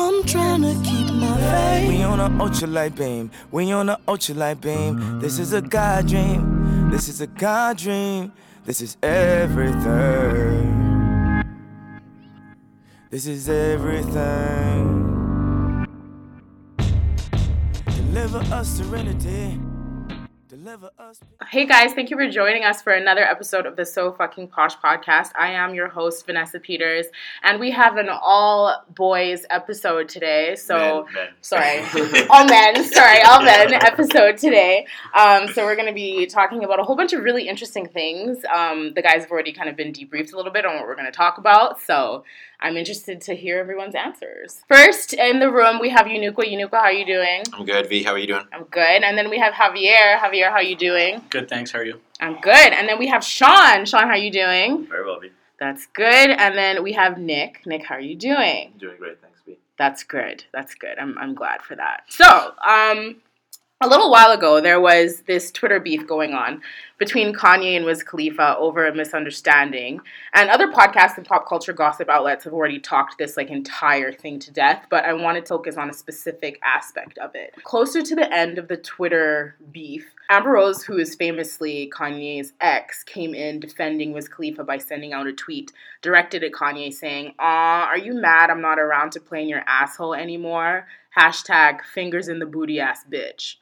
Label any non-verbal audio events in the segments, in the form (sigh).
I'm trying to keep my faith. We on a ultra light beam. We on a ultra light beam. This is a God dream. This is a God dream. This is everything. This is everything. Deliver us serenity. Hey guys, thank you for joining us for another episode of the So Fucking Posh podcast. I am your host, Vanessa Peters, and we have an all boys episode today. So, Men, men. sorry, (laughs) all men, sorry, all men episode today. Um, so, we're going to be talking about a whole bunch of really interesting things. Um, the guys have already kind of been debriefed a little bit on what we're going to talk about. So, I'm interested to hear everyone's answers. First, in the room, we have Yunuka. Yunuka, how are you doing? I'm good. V, how are you doing? I'm good. And then we have Javier. Javier, how are you doing? Good, thanks. How are you? I'm good. And then we have Sean. Sean, how are you doing? Very well, V. That's good. And then we have Nick. Nick, how are you doing? Doing great, thanks, V. That's good. That's good. I'm, I'm glad for that. So, um, a little while ago, there was this Twitter beef going on between Kanye and Wiz Khalifa over a misunderstanding. And other podcasts and pop culture gossip outlets have already talked this like entire thing to death, but I wanted to focus on a specific aspect of it. Closer to the end of the Twitter beef, Amber Rose, who is famously Kanye's ex, came in defending Wiz Khalifa by sending out a tweet directed at Kanye saying, Aw, are you mad I'm not around to play in your asshole anymore? Hashtag fingers in the booty ass bitch.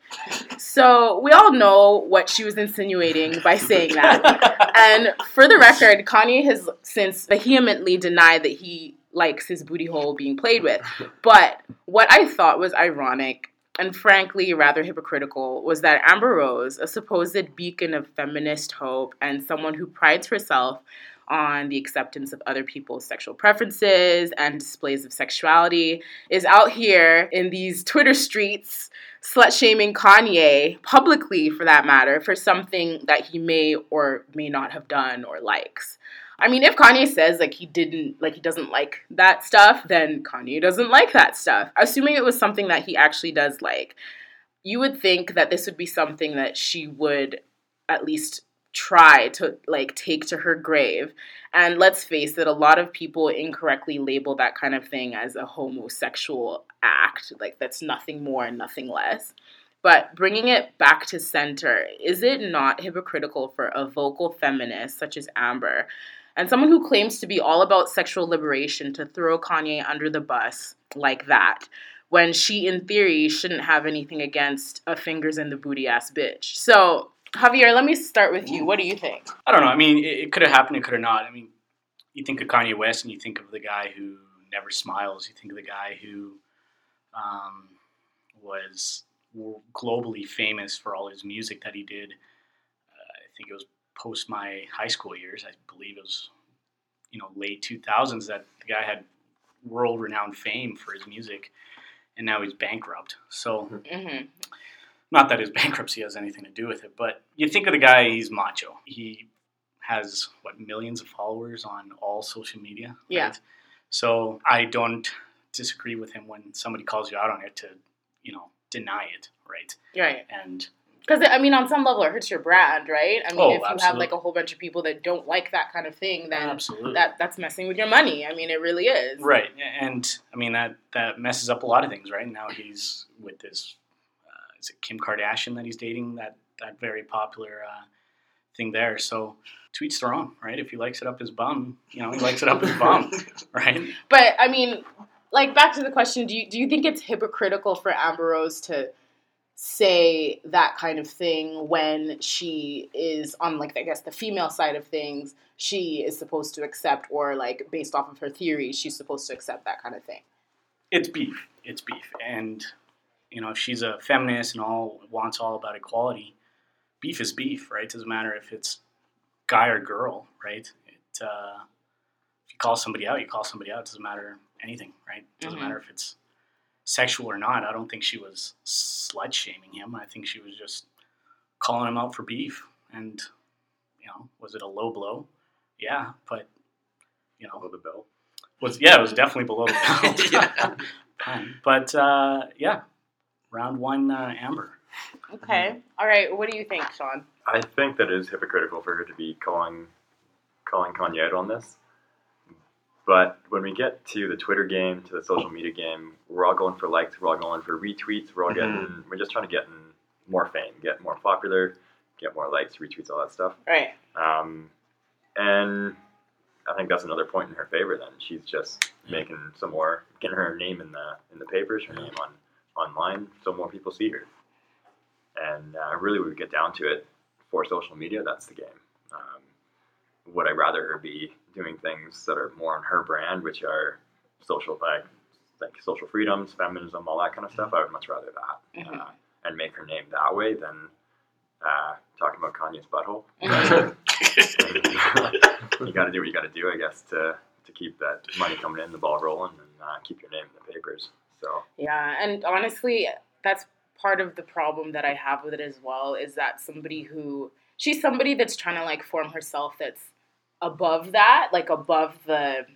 So we all know what she was insinuating by saying that. (laughs) and for the record, Kanye has since vehemently denied that he likes his booty hole being played with. But what I thought was ironic and frankly rather hypocritical was that Amber Rose, a supposed beacon of feminist hope and someone who prides herself on the acceptance of other people's sexual preferences and displays of sexuality, is out here in these Twitter streets slut shaming Kanye publicly, for that matter, for something that he may or may not have done or likes. I mean, if Kanye says like he didn't, like he doesn't like that stuff, then Kanye doesn't like that stuff. Assuming it was something that he actually does like, you would think that this would be something that she would at least try to like take to her grave. And let's face it, a lot of people incorrectly label that kind of thing as a homosexual act. Like that's nothing more and nothing less. But bringing it back to center, is it not hypocritical for a vocal feminist such as Amber and someone who claims to be all about sexual liberation to throw Kanye under the bus like that? When she, in theory, shouldn't have anything against a fingers in the booty ass bitch. So, Javier, let me start with you. What do you think? I don't know. I mean, it, it could have happened. It could have not. I mean, you think of Kanye West, and you think of the guy who never smiles. You think of the guy who um, was globally famous for all his music that he did. Uh, I think it was post my high school years. I believe it was, you know, late 2000s that the guy had world renowned fame for his music, and now he's bankrupt. So, Mm-hmm. Not that his (laughs) bankruptcy has anything to do with it, but you think of the guy, he's macho. He has, what, millions of followers on all social media? Yeah. So I don't disagree with him when somebody calls you out on it to, you know, deny it, right? Right. And Because, I mean, on some level, it hurts your brand, right? I mean, Oh, if you have like a whole bunch of people that don't like that kind of thing, then absolutely. that that's messing with your money. I mean, it really is. Right, and I mean that that messes up a lot of things. Right now, he's with this is it Kim Kardashian that he's dating that that very popular uh, thing there. So tweets their own, right? If he likes it up his bum, you know, he likes it up his bum, (laughs) right? But I mean, like back to the question: Do you do you think it's hypocritical for Amber Rose to say that kind of thing when she is on like I guess the female side of things? She is supposed to accept, or like based off of her theories, she's supposed to accept that kind of thing. It's beef. It's beef, and you know, if she's a feminist and all wants all about equality, beef is beef, right? doesn't matter if it's guy or girl, right? It uh, if you call somebody out, you call somebody out. It doesn't matter anything, right? It doesn't Mhm. matter if it's sexual or not. I don't think she was slut shaming him. I think she was just calling him out for beef. And you know, was it a low blow? Yeah, but you know, below the bell. was yeah, it was definitely below the belt. (laughs) (laughs) But uh, yeah, round one, uh, Amber. Okay. All right. What do you think, Sean? I think that it is hypocritical for her to be calling calling Kanye out on this. But when we get to the Twitter game, to the social media game, we're all going for likes, we're all going for retweets, we're all getting, we're just trying to get in more fame, get more popular, get more likes, retweets, all that stuff. Right. Um, and I think that's another point in her favor. Then she's just making some more, getting her name in the in the papers, her name on online, so more people see her. And uh, really, when we get down to it, for social media, that's the game. Um, would I rather her be doing things that are more on her brand, which are social like like social freedoms, feminism, all that kind of stuff? I would much rather that Mhm. uh, and make her name that way than uh, talking about Kanye's butthole. (laughs) (laughs) you got to do what you got to do, I guess, to to keep that money coming in, the ball rolling, and uh, keep your name in the papers. So Yeah, and honestly, that's part of the problem that I have with it as well is that somebody who she's somebody that's trying to like form herself that's above that, like above the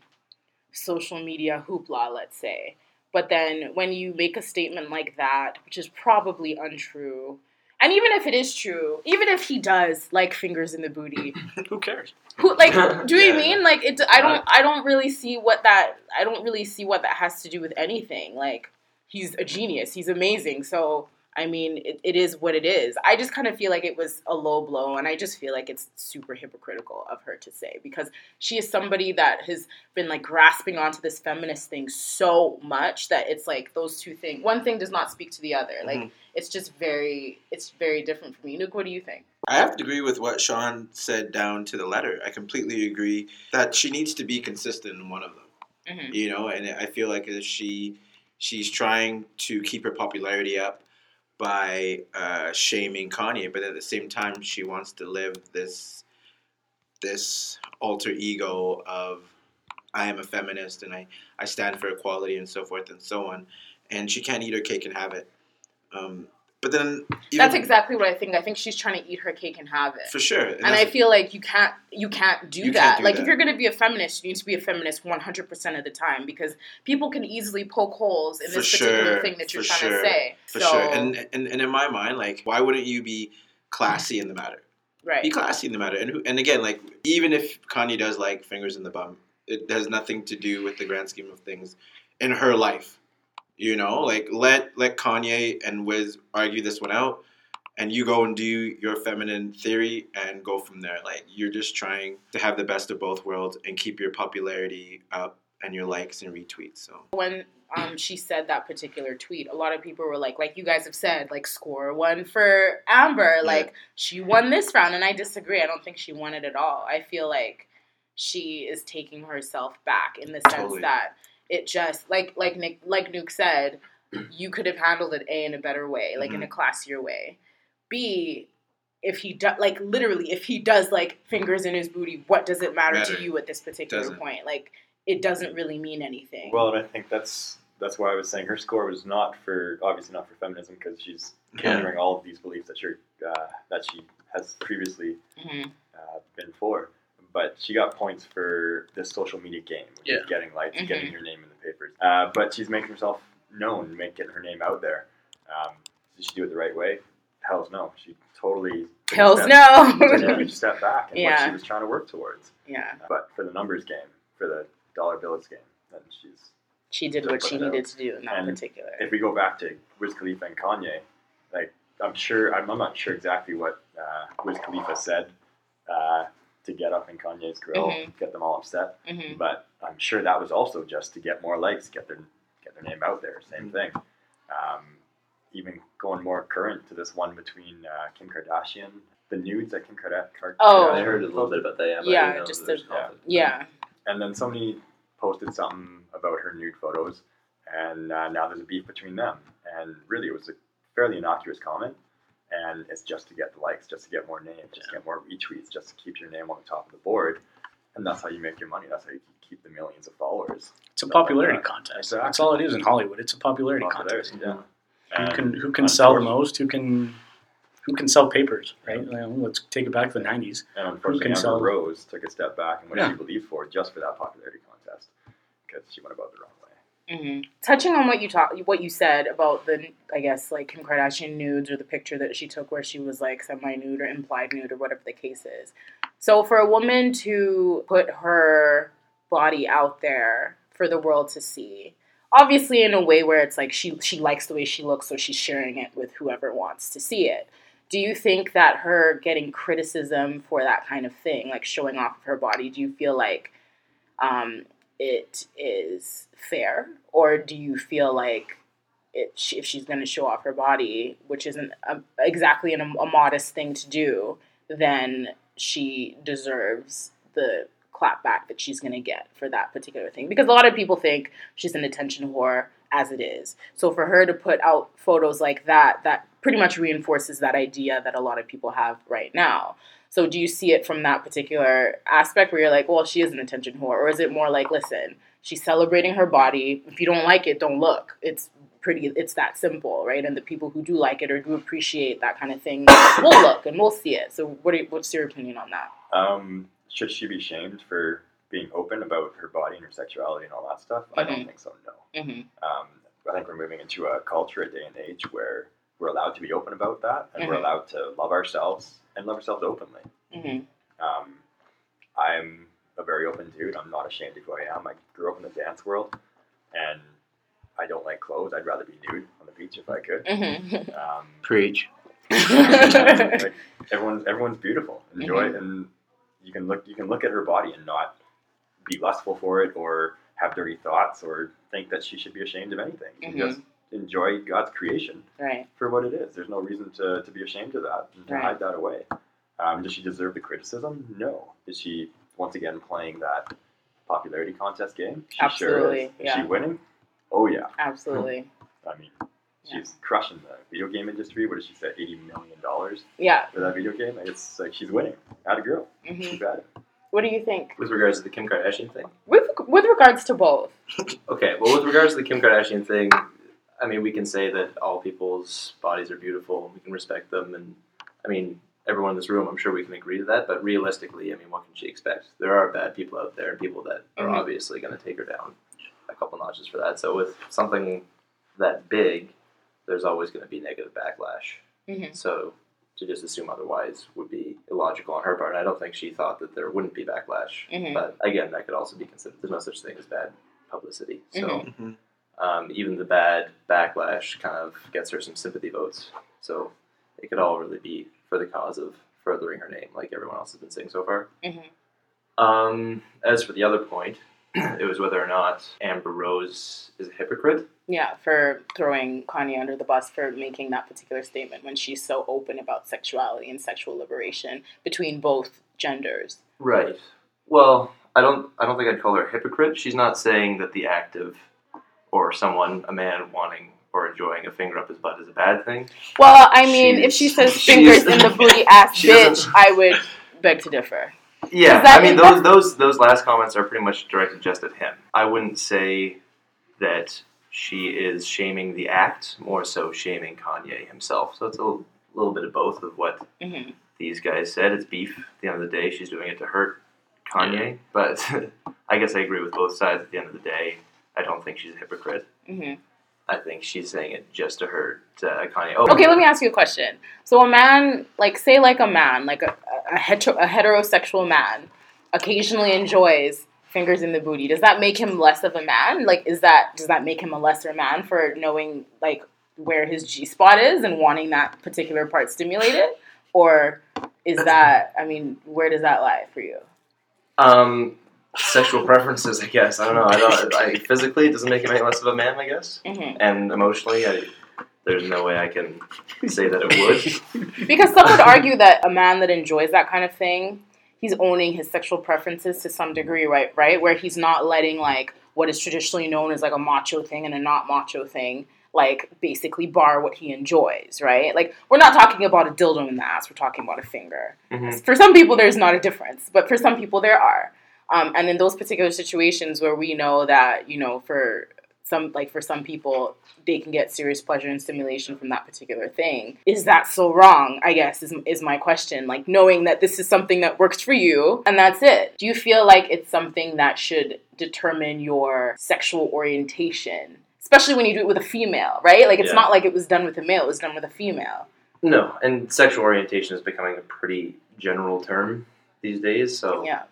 social media hoopla, let's say. But then when you make a statement like that, which is probably untrue, and even if it is true, even if he does like fingers in the booty, (laughs) Who cares? who like (laughs) do you Yeah. mean like it i don't i don't really see what that i don't really see what that has to do with anything like he's a genius he's amazing so i mean it, it is what it is i just kind of feel like it was a low blow and i just feel like it's super hypocritical of her to say because she is somebody that has been like grasping onto this feminist thing so much that it's like those two things one thing does not speak to the other like Mhm. it's just very it's very different for me Nuke, what do you think I have to agree with what Sean said down to the letter. I completely agree that she needs to be consistent in one of them. Mhm. You know, and I feel like if she she's trying to keep her popularity up by uh, shaming Kanye, but at the same time she wants to live this this alter ego of I am a feminist and I, I stand for equality and so forth and so on. And she can't eat her cake and have it. Um, but then even, That's exactly what I think. I think she's trying to eat her cake and have it. for sure. and that's- I feel like you can't you can't do You that. can't do like that. if you're going to be a feminist, you need to be a feminist 100% of the time because people can easily poke holes in For this particular thing that you're for trying sure, to say. For so, sure. And, and and in my mind, like, why wouldn't you be classy in the matter? right. Be classy in the matter. And and again, like, even if Kanye does like fingers in the bum, it has nothing to do with the grand scheme of things in her life. You know, like let let Kanye and Wiz argue this one out, and you go and do your feminine theory and go from there. Like you're just trying to have the best of both worlds and keep your popularity up and your likes and retweets. So when um, she said that particular tweet, a lot of people were like, like you guys have said, like score one for Amber. Yeah. Like she won this round, and I disagree. I don't think she won it at all. I feel like she is taking herself back in the sense Totally. that it just like like Nick like Nuke said, you could have handled it a in a better way, like in a Mm-hmm. classier way. B, if he does like literally, if he does like fingers in his booty, what does it matter, Matter. to you at this particular Doesn't. point? Like it doesn't really mean anything. Well, and I think that's that's why I was saying her score was not for obviously not for feminism because she's Yeah. countering all of these beliefs that she uh, that she has previously Mhm. uh, been for. But she got points for this social media game, which Yeah. is getting likes, Mhm. getting your name in the papers. Uh, but she's making herself known, make getting her name out there. Um, did she do it the right way? Hell's no. She totally took Hells no. (laughs) took a huge step (laughs) back in what Yeah. she was trying to work towards. yeah, But for the numbers game, for the dollar bills game, then she's she did what she it out. needed to do in that And particular. if we go back to Wiz Khalifa and Kanye, like I'm sure I'm, I'm not sure exactly what uh, Wiz Khalifa said uh, to get up in Kanye's grill, Mhm. get them all upset, hmm but I'm sure that was also just to get more likes, get their get their name out there. Same thing. Um, even going more current to this one between uh, Kim Kardashian, the nudes that Kim Kardashian. Oh. I heard a little bit about that. Yeah, Yeah, just that the- conflict. Yeah, And then somebody posted something about her nude photos, and uh, now there's a beef between them. And really, it was a fairly innocuous comment, and it's just to get the likes, just to get more names, just to get more retweets, just to keep your name on the top of the board. And that's how you make your money. That's how you keep the millions of followers. It's a like popularity that. contest. Exactly. That's all it is in Hollywood. It's a popularity, Popularity, contest. yeah. Who can who can sell the most? Who can who can sell papers? Right. Well, let's take it back to the '90s. And unfortunately, can Amber sell- Rose took a step back and what Yeah. she believed for just for that popularity contest because she went about the wrong way. hmm touching on what you talk, what you said about the, I guess like Kim Kardashian nudes or the picture that she took where she was like semi nude or implied nude or whatever the case is. So for a woman to put her body out there for the world to see. Obviously, in a way where it's like she she likes the way she looks, so she's sharing it with whoever wants to see it. Do you think that her getting criticism for that kind of thing, like showing off of her body, do you feel like um, it is fair, or do you feel like it, if she's going to show off her body, which isn't a, exactly an, a modest thing to do, then she deserves the clap back that she's going to get for that particular thing. Because a lot of people think she's an attention whore as it is. So for her to put out photos like that, that pretty much reinforces that idea that a lot of people have right now. So do you see it from that particular aspect where you're like, well, she is an attention whore, or is it more like, listen, she's celebrating her body. If you don't like it, don't look. It's pretty. It's that simple, right? And the people who do like it or do appreciate that kind of thing (coughs) will look and we'll see it. So what? Are, what's your opinion on that? Um, should she be shamed for being open about her body and her sexuality and all that stuff? I Mhm. don't think so. No. Mm-hmm. Um, I think we're moving into a culture, a day and age where we're allowed to be open about that, and we're Mhm. allowed to love ourselves and love ourselves openly. Mm-hmm. Um, I'm a very open dude. I'm not ashamed of who I am. I grew up in the dance world, and I don't like clothes. I'd rather be nude on the beach if I could. Mm-hmm. Um, Preach. like, everyone's everyone's beautiful. Enjoy Mm-hmm. it, and you can look you can look at her body and not be lustful for it or have dirty thoughts or think that she should be ashamed of anything. You Mhm. Just enjoy God's creation right. for what it is. There's no reason to, to be ashamed of that and to Right. hide that away. Um, does she deserve the criticism? No. Is she once again playing that popularity contest game? She sure Absolutely, is. Is yeah. she winning? Oh yeah. Absolutely. I mean, Yeah. she's crushing the video game industry. What did she say? Eighty million dollars Yeah. for that video game. It's like she's winning. At a girl. hmm She's at it. What do you think With regards to the Kim Kardashian thing. with with regards to both? (laughs) Okay, well, with regards to the Kim Kardashian thing, I mean, we can say that all people's bodies are beautiful. And we can respect them, and I mean, everyone in this room, I'm sure we can agree to that. But realistically, I mean, what can she expect? There are bad people out there, and people that are Mhm. obviously going to take her down a couple notches for that. So with something that big, there's always going to be negative backlash. Mhm. So to just assume otherwise would be illogical on her part. And I don't think she thought that there wouldn't be backlash. Mhm. But again, that could also be considered. There's no such thing as bad publicity. So Mhm. Mhm. Um, even the bad backlash kind of gets her some sympathy votes. So it could all really be for the cause of furthering her name, like everyone else has been saying so far. Mhm. Um, as for the other point, (clears throat) it was whether or not Amber Rose is a hypocrite. Yeah, for throwing Kanye under the bus for making that particular statement when she's so open about sexuality and sexual liberation between both genders. Right. Well, I don't. I don't think I'd call her a hypocrite. She's not saying that the act of, or someone, a man wanting or enjoying a finger up his butt is a bad thing. Well, I mean, if she says fingers in the (laughs) booty ass bitch, I would beg to differ. Yeah, I mean those those those last comments are pretty much directed just at him. I wouldn't say that she is shaming the act, more so shaming Kanye himself. So it's a little, little bit of both of what hmm these guys said. It's beef. At the end of the day, she's doing it to hurt Kanye. But (laughs) I guess I agree with both sides. At the end of the day, I don't think she's a hypocrite. hmm I think she's saying it just to hurt uh, Kanye. Oh, Okay, let me ask you a question. So a man, like say like a man, like a, a, hetero, a heterosexual man, occasionally enjoys fingers in the booty. Does that make him less of a man? Like is that does that make him a lesser man for knowing like where his G spot is and wanting that particular part stimulated? Or is that I mean, where does that lie for you? Um, sexual preferences, I guess. I don't know. I don't. I, physically, it doesn't make him any less of a man, I guess. hmm And emotionally, I, there's no way I can say that it would. (laughs) Because some would argue that a man that enjoys that kind of thing, he's owning his sexual preferences to some degree, right? Right, where he's not letting like what is traditionally known as like a macho thing and a not macho thing, like basically bar what he enjoys, right? Like we're not talking about a dildo in the ass; we're talking about a finger. Mhm. For some people, there's not a difference, but for some people, there are. Um, and in those particular situations where we know that you know for some like for some people they can get serious pleasure and stimulation from that particular thing is that so wrong i guess is, is my question. Like knowing that this is something that works for you and that's it. Do you feel like it's something that should determine your sexual orientation? Especially when you do it with a female right? Like it's Yeah. not like it was done with a male it was done with a female. No, and sexual orientation is becoming a pretty general term these days. So yeah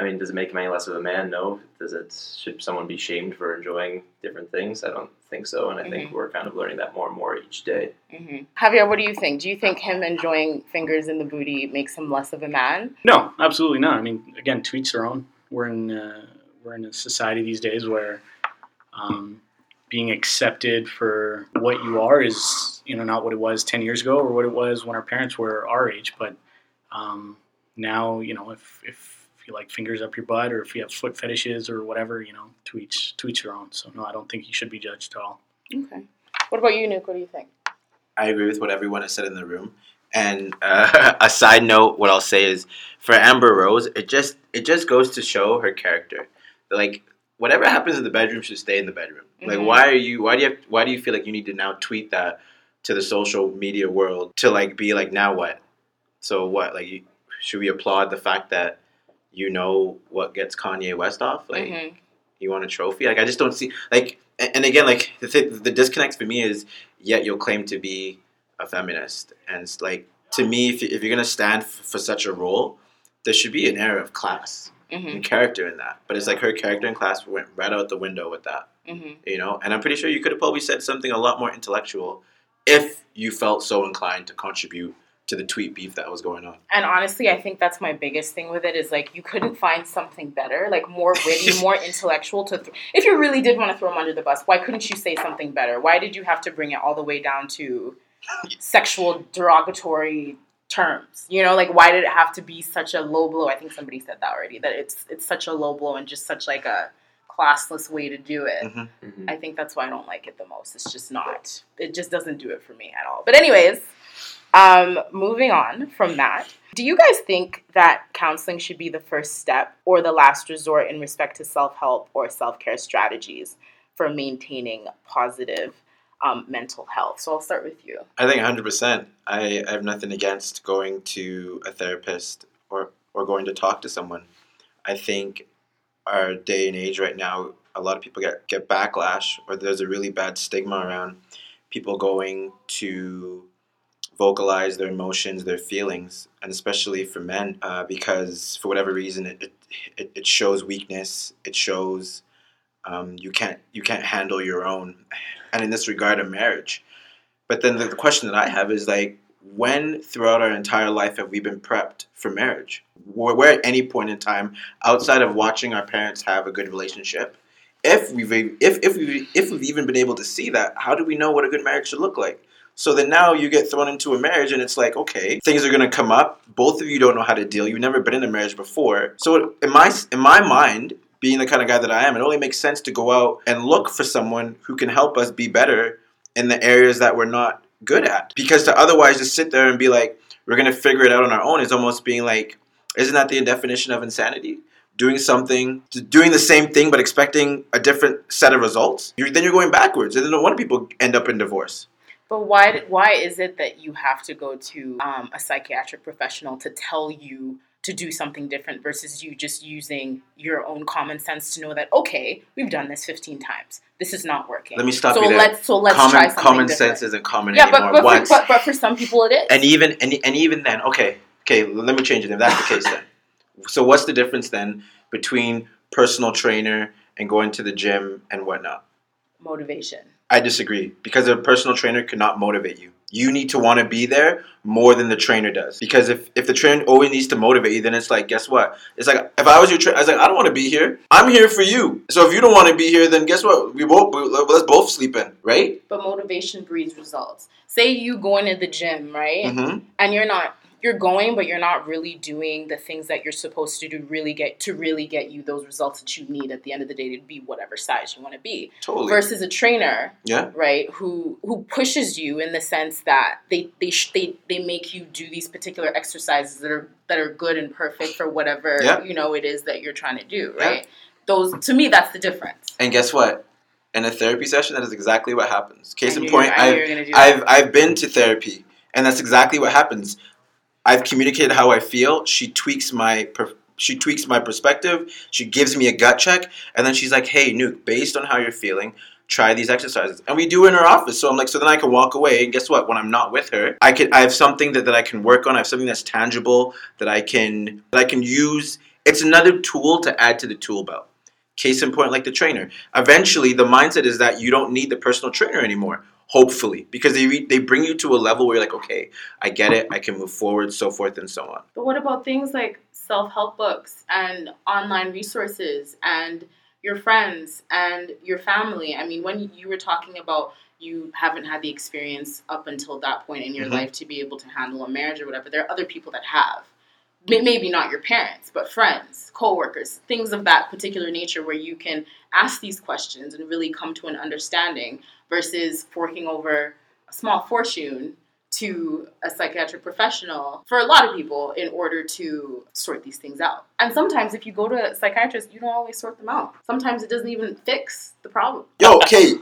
I mean, does it make him any less of a man? No. Does it? Should someone be shamed for enjoying different things? I don't think so, and I think we're kind of learning that more and more each day. hmm Javier, what do you think? Do you think him enjoying fingers in the booty makes him less of a man? No, absolutely not. I mean, again, to each their own. We're in uh, we're in a society these days where um, being accepted for what you are is you know not what it was ten years ago or what it was when our parents were our age. But um, now you know if if you like fingers up your butt or if you have foot fetishes or whatever, you know, to each to each their own. So no, I don't think you should be judged at all. Okay. What about you, Nuke? What do you think? I agree with what everyone has said in the room. And uh, (laughs) a side note, what I'll say is, for Amber Rose, it just it just goes to show her character. Like whatever happens in the bedroom should stay in the bedroom. Like Mhm. why are you? Why do you? Have, why do you feel like you need to now tweet that to the social media world to like be like now what? So what? Like you, should we applaud the fact that you know what gets Kanye West off? Like Mhm. you want a trophy? Like I just don't see like. And and again, like the th- the disconnect for me is yet you'll claim to be a feminist, and it's like to me, if, if you're gonna stand f- for such a role, there should be an air of class Mhm. and character in that. But it's like her character in class went right out the window with that, Mhm. you know. And I'm pretty sure you could have probably said something a lot more intellectual if you felt so inclined to contribute to the tweet beef that was going on. And honestly, I think that's my biggest thing with it is like you couldn't find something better, like more witty, (laughs) more intellectual to. Th- if you really did want to throw him under the bus, why couldn't you say something better? Why did you have to bring it all the way down to sexual derogatory terms? You know, like why did it have to be such a low blow? I think somebody said that already. That it's it's such a low blow and just such like a classless way to do it. Mhm. I think that's why I don't like it the most. It's just not. It just doesn't do it for me at all. But anyways, um, moving on from that, do you guys think that counseling should be the first step or the last resort in respect to self help or self care strategies for maintaining positive um, mental health? So I'll start with you. I think 100%. I, I have nothing against going to a therapist or, or going to talk to someone. I think our day and age right now, a lot of people get, get backlash or there's a really bad stigma around people going to vocalize their emotions, their feelings, and especially for men, uh, because for whatever reason, it, it, it, shows weakness. It shows um, you can't you can't handle your own, and in this regard, a marriage. But then the, the question that I have is like, when throughout our entire life have we been prepped for marriage? Where, where at any point in time, outside of watching our parents have a good relationship, if we've if if we if we've even been able to see that, how do we know what a good marriage should look like? So then now you get thrown into a marriage and it's like, okay, things are gonna come up. Both of you don't know how to deal. You've never been in a marriage before. So in my in my mind, being the kind of guy that I am, it only makes sense to go out and look for someone who can help us be better in the areas that we're not good at. Because to otherwise just sit there and be like, we're gonna figure it out on our own is almost being like, isn't that the definition of insanity? Doing something, doing the same thing but expecting a different set of results. You're, then you're going backwards, and then no wonder people end up in divorce. But why why is it that you have to go to um, a psychiatric professional to tell you to do something different versus you just using your own common sense to know that okay, we've done this 15 times. This is not working. Let me stop so you there. let's so let's common try something common different. sense isn't common yeah, but anymore. but, Once. for, but but for some people it is. and even and, and even then, okay, okay, let me change it. If that's the case, then, (sighs) so what's the difference then between personal trainer and going to the gym and whatnot? motivation. I disagree because a personal trainer cannot motivate you. You need to want to be there more than the trainer does. Because if, if the trainer always needs to motivate you, then it's like, guess what? It's like if I was your trainer, I was like, I don't want to be here. I'm here for you. So if you don't want to be here, then guess what? We both we, let's both sleep in, right? But motivation breeds results. Say you going to the gym, right? Mm-hmm. and you're not you're going but you're not really doing the things that you're supposed to do really get to really get you those results that you need at the end of the day to be whatever size you want to be Totally. versus a trainer yeah. right who who pushes you in the sense that they they sh- they, they make you do these particular exercises that are that are good and perfect for whatever Yeah. you know it is that you're trying to do Yeah. right those to me that's the difference And guess what? In a therapy session, that is exactly what happens. Case in point, I've, you were gonna do that. I've I've been to therapy, and that's exactly what happens. I've communicated how I feel. She tweaks my per, she tweaks my perspective. She gives me a gut check, and then she's like, "Hey, Nuke, based on how you're feeling, try these exercises." And we do it in her office. So I'm like, so then I can walk away, and guess what? When I'm not with her, I can I have something that, that I can work on. I have something that's tangible that I can that I can use It's another tool to add to the tool belt. Case in point, like the trainer. Eventually, the mindset is that you don't need the personal trainer anymore. Hopefully, because they re- they bring you to a level where you're like, okay, I get it, I can move forward, so forth and so on. But what about things like self help books and online resources and your friends and your family? I mean, when you were talking about you haven't had the experience up until that point in your Mhm. life to be able to handle a marriage or whatever, there are other people that have. Maybe not your parents, but friends, coworkers, things of that particular nature where you can ask these questions and really come to an understanding versus forking over a small fortune to a psychiatric professional for a lot of people in order to sort these things out. And sometimes if you go to a psychiatrist, you don't always sort them out. Sometimes it doesn't even fix the problem. Yo, okay,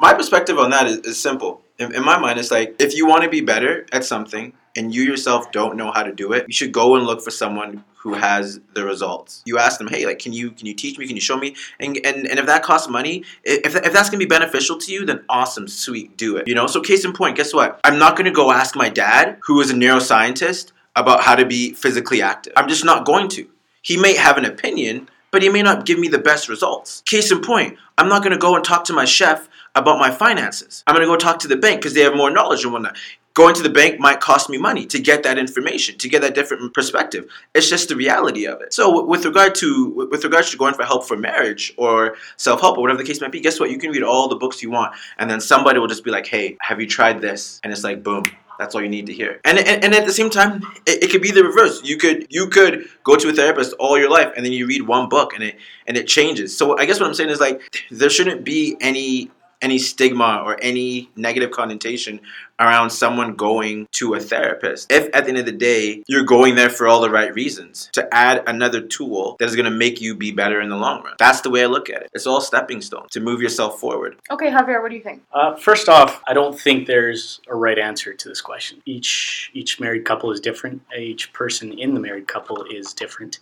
my perspective on that is, is simple. In, in my mind, it's like if you want to be better at something and you yourself don't know how to do it, you should go and look for someone who has the results. You ask them, hey, like, can you can you teach me? Can you show me? And and, and if that costs money, if, if that's gonna be beneficial to you, then awesome, sweet, do it. You know. So case in point, guess what? I'm not gonna go ask my dad, who is a neuroscientist, about how to be physically active. I'm just not going to. He may have an opinion, but he may not give me the best results. Case in point, I'm not to go and talk to my chef about my finances. I'm to go talk to the bank because they have more knowledge and whatnot. Going to the bank might cost me money to get that information, to get that different perspective. It's just the reality of it. So, with regard to with regards to going for help for marriage or self help or whatever the case might be, guess what? You can read all the books you want, and then somebody will just be like, "Hey, have you tried this?" And it's like, boom, that's all you need to hear. And, and, and at the same time, it, it could be the reverse. You could you could go to a therapist all your life and then you read one book and it and it changes. So I guess what I'm saying is like there shouldn't be any any stigma or any negative connotation around someone going to a therapist. If at the end of the day you're going there for all the right reasons to add another tool that is going to make you be better in the long run. That's the way I look at it. It's all stepping stone to move yourself forward. Okay, Javier, what do you think? Uh, first off, I don't think there's a right answer to this question. Each each married couple is different. Each person in the married couple is different.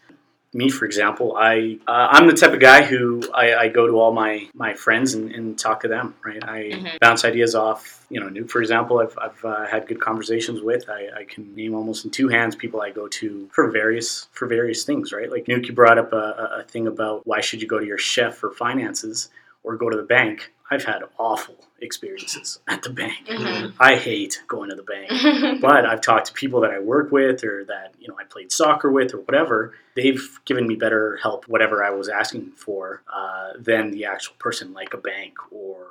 Me, for example, I uh, I'm the type of guy who I, I go to all my my friends and, and talk to them. Right, I Mhm. bounce ideas off. You know, Nuke, for example, I've, I've uh, had good conversations with. I, I can name almost in two hands people I go to for various for various things. Right, like Nuke, you brought up a- a thing about why should you go to your chef for finances or go to the bank. I've had awful experiences (laughs) at the bank. Mhm. I hate going to the bank. (laughs) But I've talked to people that I work with or that, you know, I played soccer with or whatever. They've given me better help, whatever I was asking for, uh, than the actual person, like a bank or.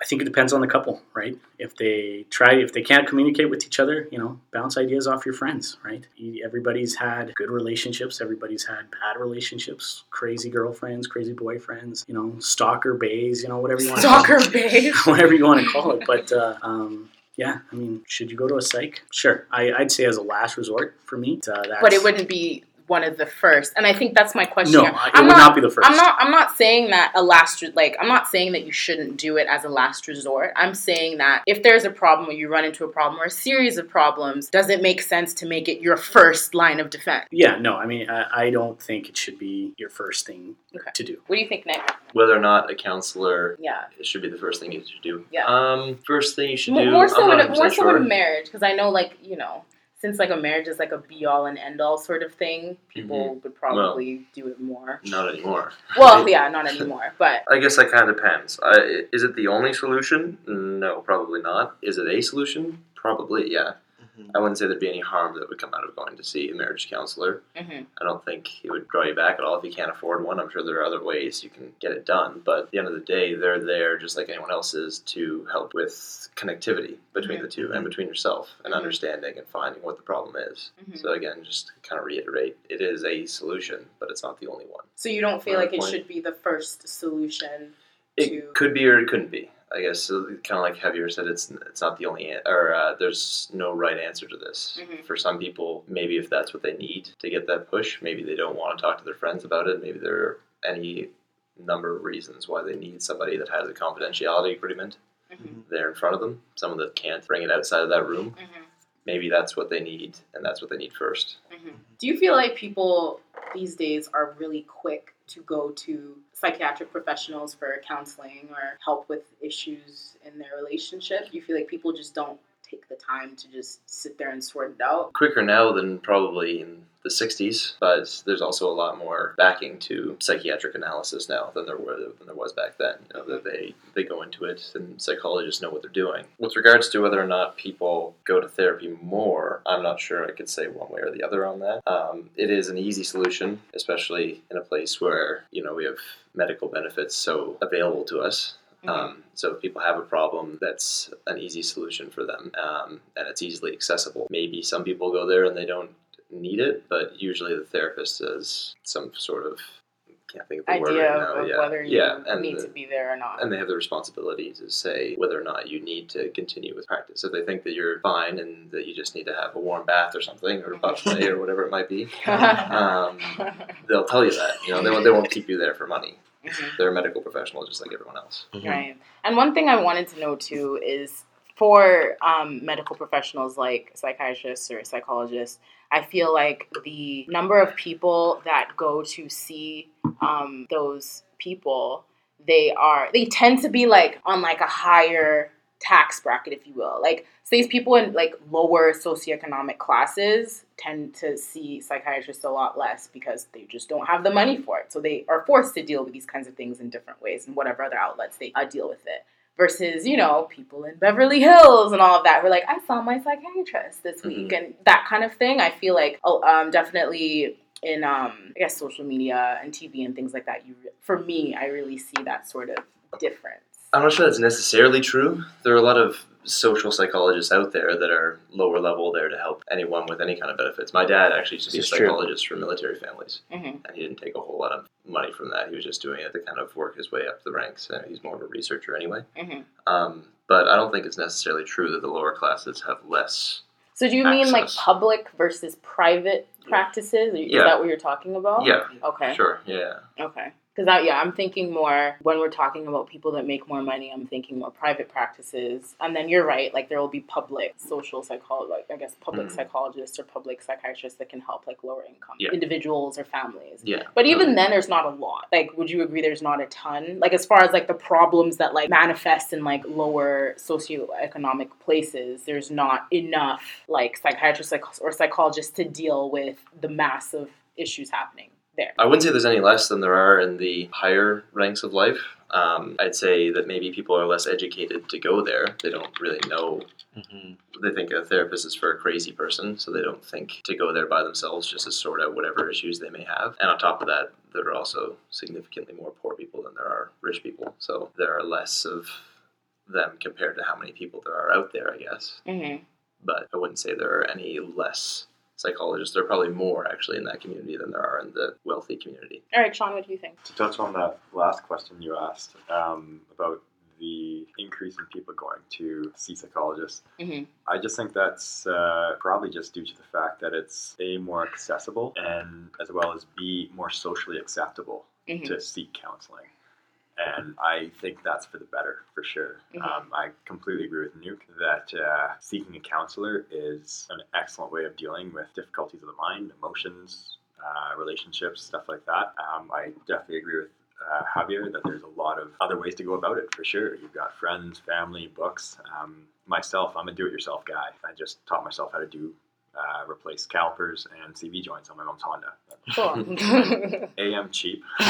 I think it depends on the couple, right? If they try, if they can't communicate with each other, you know, bounce ideas off your friends, right? Everybody's had good relationships. Everybody's had bad relationships, crazy girlfriends, crazy boyfriends, you know, stalker bays, you know, whatever you want to Stalker babe. (laughs) whatever you want to call it. But uh, um, yeah, I mean, should you go to a psych? Sure, I, I'd say as a last resort for me. Uh, that's, but it wouldn't be one of the first. And I think that's my question. No, here. I- it I'm would not be the first. I'm not. I'm not saying that a last. re- Like I'm not saying that you shouldn't do it as a last resort. I'm saying that if there's a problem or you run into a problem or a series of problems, does it make sense to make it your first line of defense? Yeah, no, I mean, I, I don't think it should be your first thing Okay. to do. What do you think, Nick? Whether or not a counselor Yeah. it should be the first thing you should do. Yeah. Um, first thing you should More, do. more so, I'm in a, more 100% so sure. in a marriage, because I know, like you know, since like a marriage is like a be all and end all sort of thing, people Mm-hmm. would probably do it more. Not anymore. (laughs) Well, yeah, not anymore, but (laughs) I guess that kind of depends. I, is it the only solution? No, probably not. Is it a solution? Probably, yeah. I wouldn't say there'd be any harm that would come out of going to see a marriage counselor. mhm. I don't think it would draw you back at all if you can't afford one. I'm sure there are other ways you can get it done. But at the end of the day, they're there just like anyone else is to help with connectivity between the 2 and between yourself and Mhm. understanding and finding what the problem is. Mhm. So again, just to kind of reiterate, it is a solution, but it's not the only one. so you don't feel like it point. should be the first solution. It to- could be or it couldn't be. I guess so kind of like Javier said, it's it's not the only an- or uh, there's no right answer to this. Mhm. For some people, maybe if that's what they need to get that push, maybe they don't want to talk to their friends about it. Maybe there are any number of reasons why they need somebody that has a confidentiality agreement Mhm. there in front of them, someone that can't bring it outside of that room. Mhm. Maybe that's what they need, and that's what they need first. Mhm. Do you feel like people these days are really quick to go to psychiatric professionals for counseling or help with issues in their relationship? You feel like people just don't take the time to just sit there and sort it out. quicker now than probably in the 60s, but there's also a lot more backing to psychiatric analysis now than there were than there was back then. You know, that they they go into it and psychologists know what they're doing. With regards to whether or not people go to therapy more, I'm not sure I could say one way or the other on that. Um, it is an easy solution, especially in a place where you know we have medical benefits so available to us. Um, so if people have a problem, that's an easy solution for them, um, and it's easily accessible. Maybe some people go there and they don't need it, but usually the therapist has some sort of can't think of the word Idea right now. of yeah, whether you yeah, and need the- to be there or not. and they have the responsibility to say whether or not you need to continue with practice. If they think that you're fine and that you just need to have a warm bath or something, or a buffet (laughs) or whatever it might be, (laughs) um, they'll tell you that. You know, they won't, they won't keep you there for money. Mhm. They're a medical professional just like everyone else. Right. And one thing I wanted to know too is for um, medical professionals like psychiatrists or psychologists, I feel like the number of people that go to see um, those people, they are they tend to be like on like a higher tax bracket, if you will. Like so these people in like lower socioeconomic classes tend to see psychiatrists a lot less because they just don't have the money for it. So they are forced to deal with these kinds of things in different ways and whatever other outlets they uh, deal with it. Versus, you know, people in Beverly Hills and all of that who are like, I saw my psychiatrist this week and that kind of thing. I feel like oh, um, definitely in um, I guess social media and TV and things like that. You, for me, I really see that sort of difference. I'm not sure that's necessarily true. There are a lot of social psychologists out there that are lower level there to help anyone with any kind of benefits. My dad actually used to be a This is true. psychologist for military families, hmm and he didn't take a whole lot of money from that. He was just doing it to kind of work his way up the ranks. Uh, he's more of a researcher anyway. hmm Um, but I don't think it's necessarily true that the lower classes have less. So do you mean like public versus private practices? Is Yeah. that what you're talking about? Yeah, Okay. sure, yeah. Okay. Because yeah, I'm thinking more when we're talking about people that make more money. I'm thinking more private practices, and then you're right. Like there will be public social psychology, like I guess public Mhm. psychologists or public psychiatrists that can help like lower income Yeah. individuals or families. Yeah. But even then, there's not a lot. Like, would you agree? There's not a ton. Like as far as like the problems that like manifest in like lower socioeconomic places, there's not enough like psychiatrists or psychologists to deal with the massive issues happening there. I wouldn't say there's any less than there are in the higher ranks of life. Um, I'd say that maybe people are less educated to go there. They don't really know. hmm They think a therapist is for a crazy person, so they don't think to go there by themselves just to sort out whatever issues they may have. And on top of that, there are also significantly more poor people than there are rich people. So there are less of them compared to how many people there are out there, I guess. Mm-hmm. But I wouldn't say there are any less psychologists. There are probably more actually in that community than there are in the wealthy community. All right, Sean, what do you think? To touch on that last question you asked um, about the increase in people going to see psychologists, Mm-hmm. I just think that's uh, probably just due to the fact that it's a more accessible and as well as b more socially acceptable Mhm. to seek counseling. And I think that's for the better, for sure. Mhm. Um, I completely agree with Nuke that uh, seeking a counselor is an excellent way of dealing with difficulties of the mind, emotions, uh, relationships, stuff like that. Um, I definitely agree with uh, Javier that there's a lot of other ways to go about it, for sure. You've got friends, family, books. Um, myself, I'm a do-it-yourself guy. I just taught myself how to do uh, replace calipers and CV joints on my mom's Honda. Cool. (laughs) (laughs) A, I'm cheap, (laughs)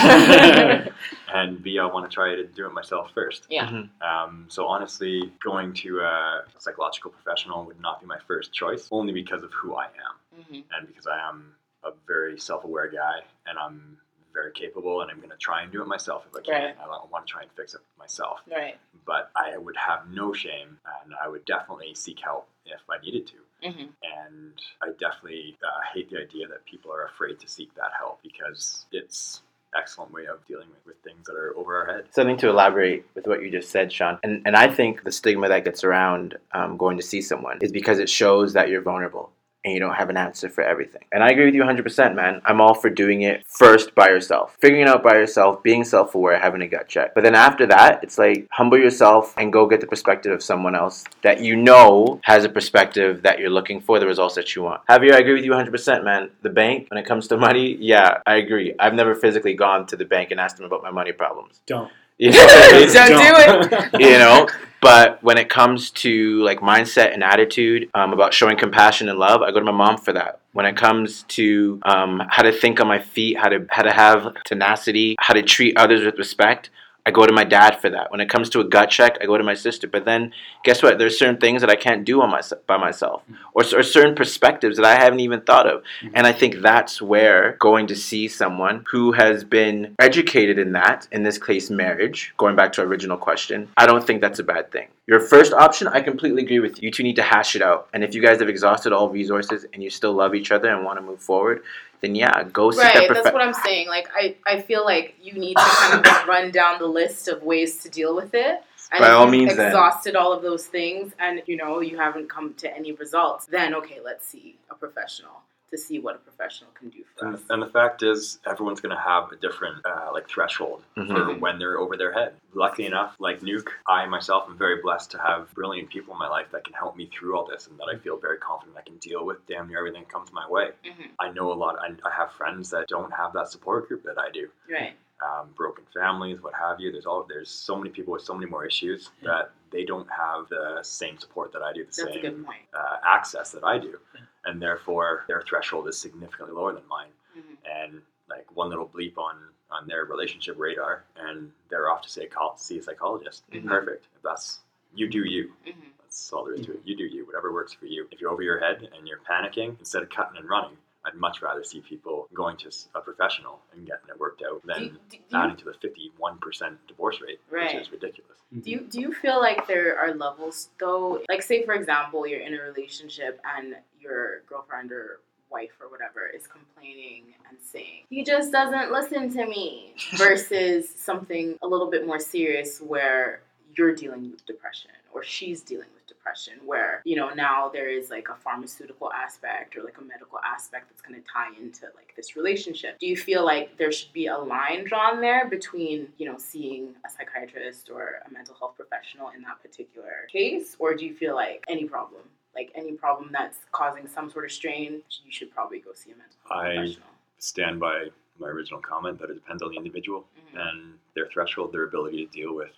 and B, I want to try to do it myself first. yeah. Mm-hmm. Um, so honestly, going to a psychological professional would not be my first choice, only because of who I am, Mm-hmm. and because I am a very self-aware guy, and I'm very capable, and I'm going to try and do it myself if I can. Right. I want to try and fix it myself, Right. but I would have no shame, and I would definitely seek help if I needed to. Mm-hmm. And I definitely uh, hate the idea that people are afraid to seek that help because it's excellent way of dealing with, with things that are over our head. Something to elaborate with what you just said, Sean. And, and I think the stigma that gets around um, going to see someone is because it shows that you're vulnerable and you don't have an answer for everything. And I agree with you 100%, man. I'm all for doing it first by yourself, figuring it out by yourself, being self aware, having a gut check. But then after that, it's like humble yourself and go get the perspective of someone else that you know has a perspective that you're looking for, the results that you want. Javier, I agree with you 100%, man. The bank, when it comes to money, yeah, I agree. I've never physically gone to the bank and asked them about my money problems. Don't. (laughs) You know what I mean? Don't do it. you know But when it comes to like mindset and attitude um, about showing compassion and love, I go to my mom for that. When it comes to um, how to think on my feet, how to how to have tenacity, how to treat others with respect, I go to my dad for that. When it comes to a gut check, I go to my sister. But then, guess what? There's certain things that I can't do on my, by myself, mm-hmm. or, or certain perspectives that I haven't even thought of. Mm-hmm. And I think that's where going to see someone who has been educated in that, in this case, marriage, going back to our original question, I don't think that's a bad thing. Your first option, I completely agree with you. You two need to hash it out. And if you guys have exhausted all resources and you still love each other and want to move forward, then yeah, go seek that Right, profe- that's what I'm saying. Like, I, I feel like you need to kind of (coughs) run down the list of ways to deal with it. And By all means, then. exhausted all of those things, and you know you haven't come to any results. Then okay, let's see a professional to see what a professional can do for And, us. and the fact is, everyone's going to have a different uh, like threshold for Mhm. when they're over their head. Luckily enough, like Nuke, I myself am very blessed to have brilliant people in my life that can help me through all this, and that I feel very confident I can deal with damn near everything that comes my way. Mhm. I know a lot. I, I have friends that don't have that support group that I do. Right. um, broken families, what have you. There's all there's so many people with so many more issues that they don't have the same support that I do, the That's a same good point. uh, access that I do, and therefore their threshold is significantly lower than mine. Mhm. And like one little bleep on on their relationship radar, and they're off to say call, see a psychologist. Mhm. Perfect. If that's you do you. Mhm. That's all there is to it. You do you. Whatever works for you. If you're over your head and you're panicking, instead of cutting and running. I'd much rather see people going to a professional and getting it worked out Do, than you- do, you, adding to the 51% divorce rate, Right. which is ridiculous. Mm-hmm. do you do you feel like there are levels though? Like, say for example, you're in a relationship and your girlfriend or wife or whatever is complaining and saying he just doesn't listen to me (laughs) versus something a little bit more serious where you're dealing with depression or she's dealing with depression where you know now there is like a pharmaceutical aspect or like a medical aspect that's going to tie into like this relationship. Do you feel like there should be a line drawn there between you know seeing a psychiatrist or a mental health professional in that particular case? Or do you feel like any problem like any problem that's causing some sort of strain you should probably go see a mental health I- professional? Stand by my original comment that it depends on the individual Mhm. and their threshold, their ability to deal with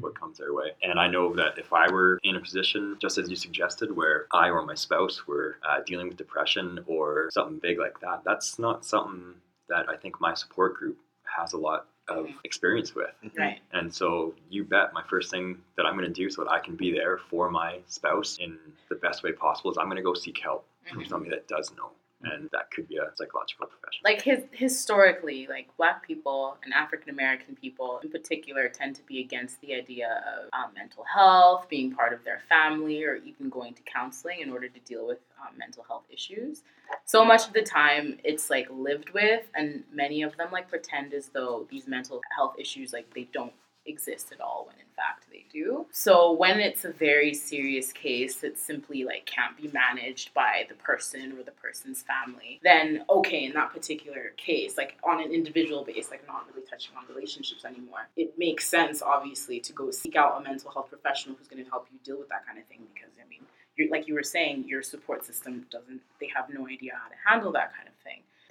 what comes their way. And I know that if I were in a position, just as you suggested, where I or my spouse were uh, dealing with depression or something big like that, that's not something that I think my support group has a lot of experience with. right And so you bet my first thing that I'm going to do so that I can be there for my spouse in the best way possible is I'm going to go seek help from Mhm. somebody that does know. And that could be a psychological profession. like his, historically like black people and african american people in particular tend to be against the idea of um, mental health being part of their family or even going to counseling in order to deal with um, mental health issues so much of the time it's like lived with and many of them like pretend as though these mental health issues like they don't exist at all when in fact they do. So when it's a very serious case that simply like can't be managed by the person or the person's family, then okay, in that particular case, like on an individual base, like not really touching on relationships anymore, it makes sense obviously to go seek out a mental health professional who's going to help you deal with that kind of thing because I mean, like you were saying, your support system doesn't, they have no idea how to handle that kind of.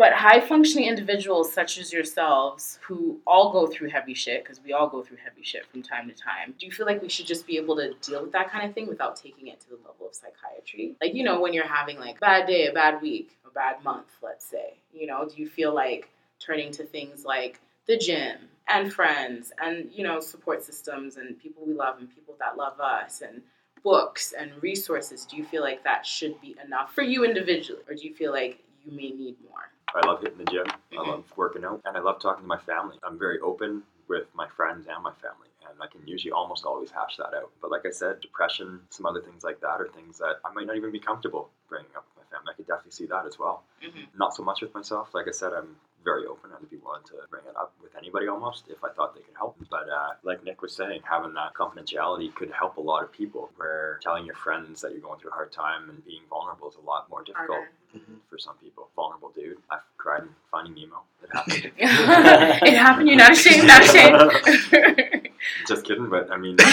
But high functioning individuals such as yourselves, who all go through heavy shit, because we all go through heavy shit from time to time, do you feel like we should just be able to deal with that kind of thing without taking it to the level of psychiatry? Like, you know, when you're having like a bad day, a bad week, a bad month, let's say, you know, do you feel like turning to things like the gym and friends and, you know, support systems and people we love and people that love us and books and resources, do you feel like that should be enough for you individually? Or do you feel like you may need more? I love hitting the gym. I Mhm. love working out, and I love talking to my family. I'm very open with my friends and my family, and I can usually almost always hash that out. But like I said, depression, some other things like that, are things that I might not even be comfortable bringing up family. I could definitely see that as well. Mhm. Not so much with myself. Like I said, I'm very open. I'd be willing to bring it up with anybody almost if I thought they could help. But uh, like Nick was saying, having that confidentiality could help a lot of people. Where telling your friends that you're going through a hard time and being vulnerable is a lot more difficult Harder. for some people. Vulnerable dude. I've cried in Finding Nemo. It happened. (laughs) it happened. You're not ashamed. Not (laughs) ashamed. Just kidding, but I mean, (laughs) but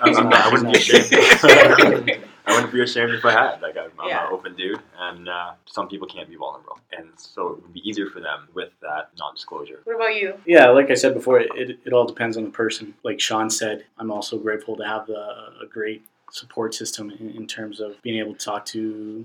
not, I wouldn't be ashamed. I wouldn't be ashamed if I had. Like I'm, I'm Yeah. an open dude, and uh, some people can't be vulnerable, and so it would be easier for them with that non-disclosure. What about you? Yeah, like I said before, it, it all depends on the person. Like Sean said, I'm also grateful to have a, a great support system in, in terms of being able to talk to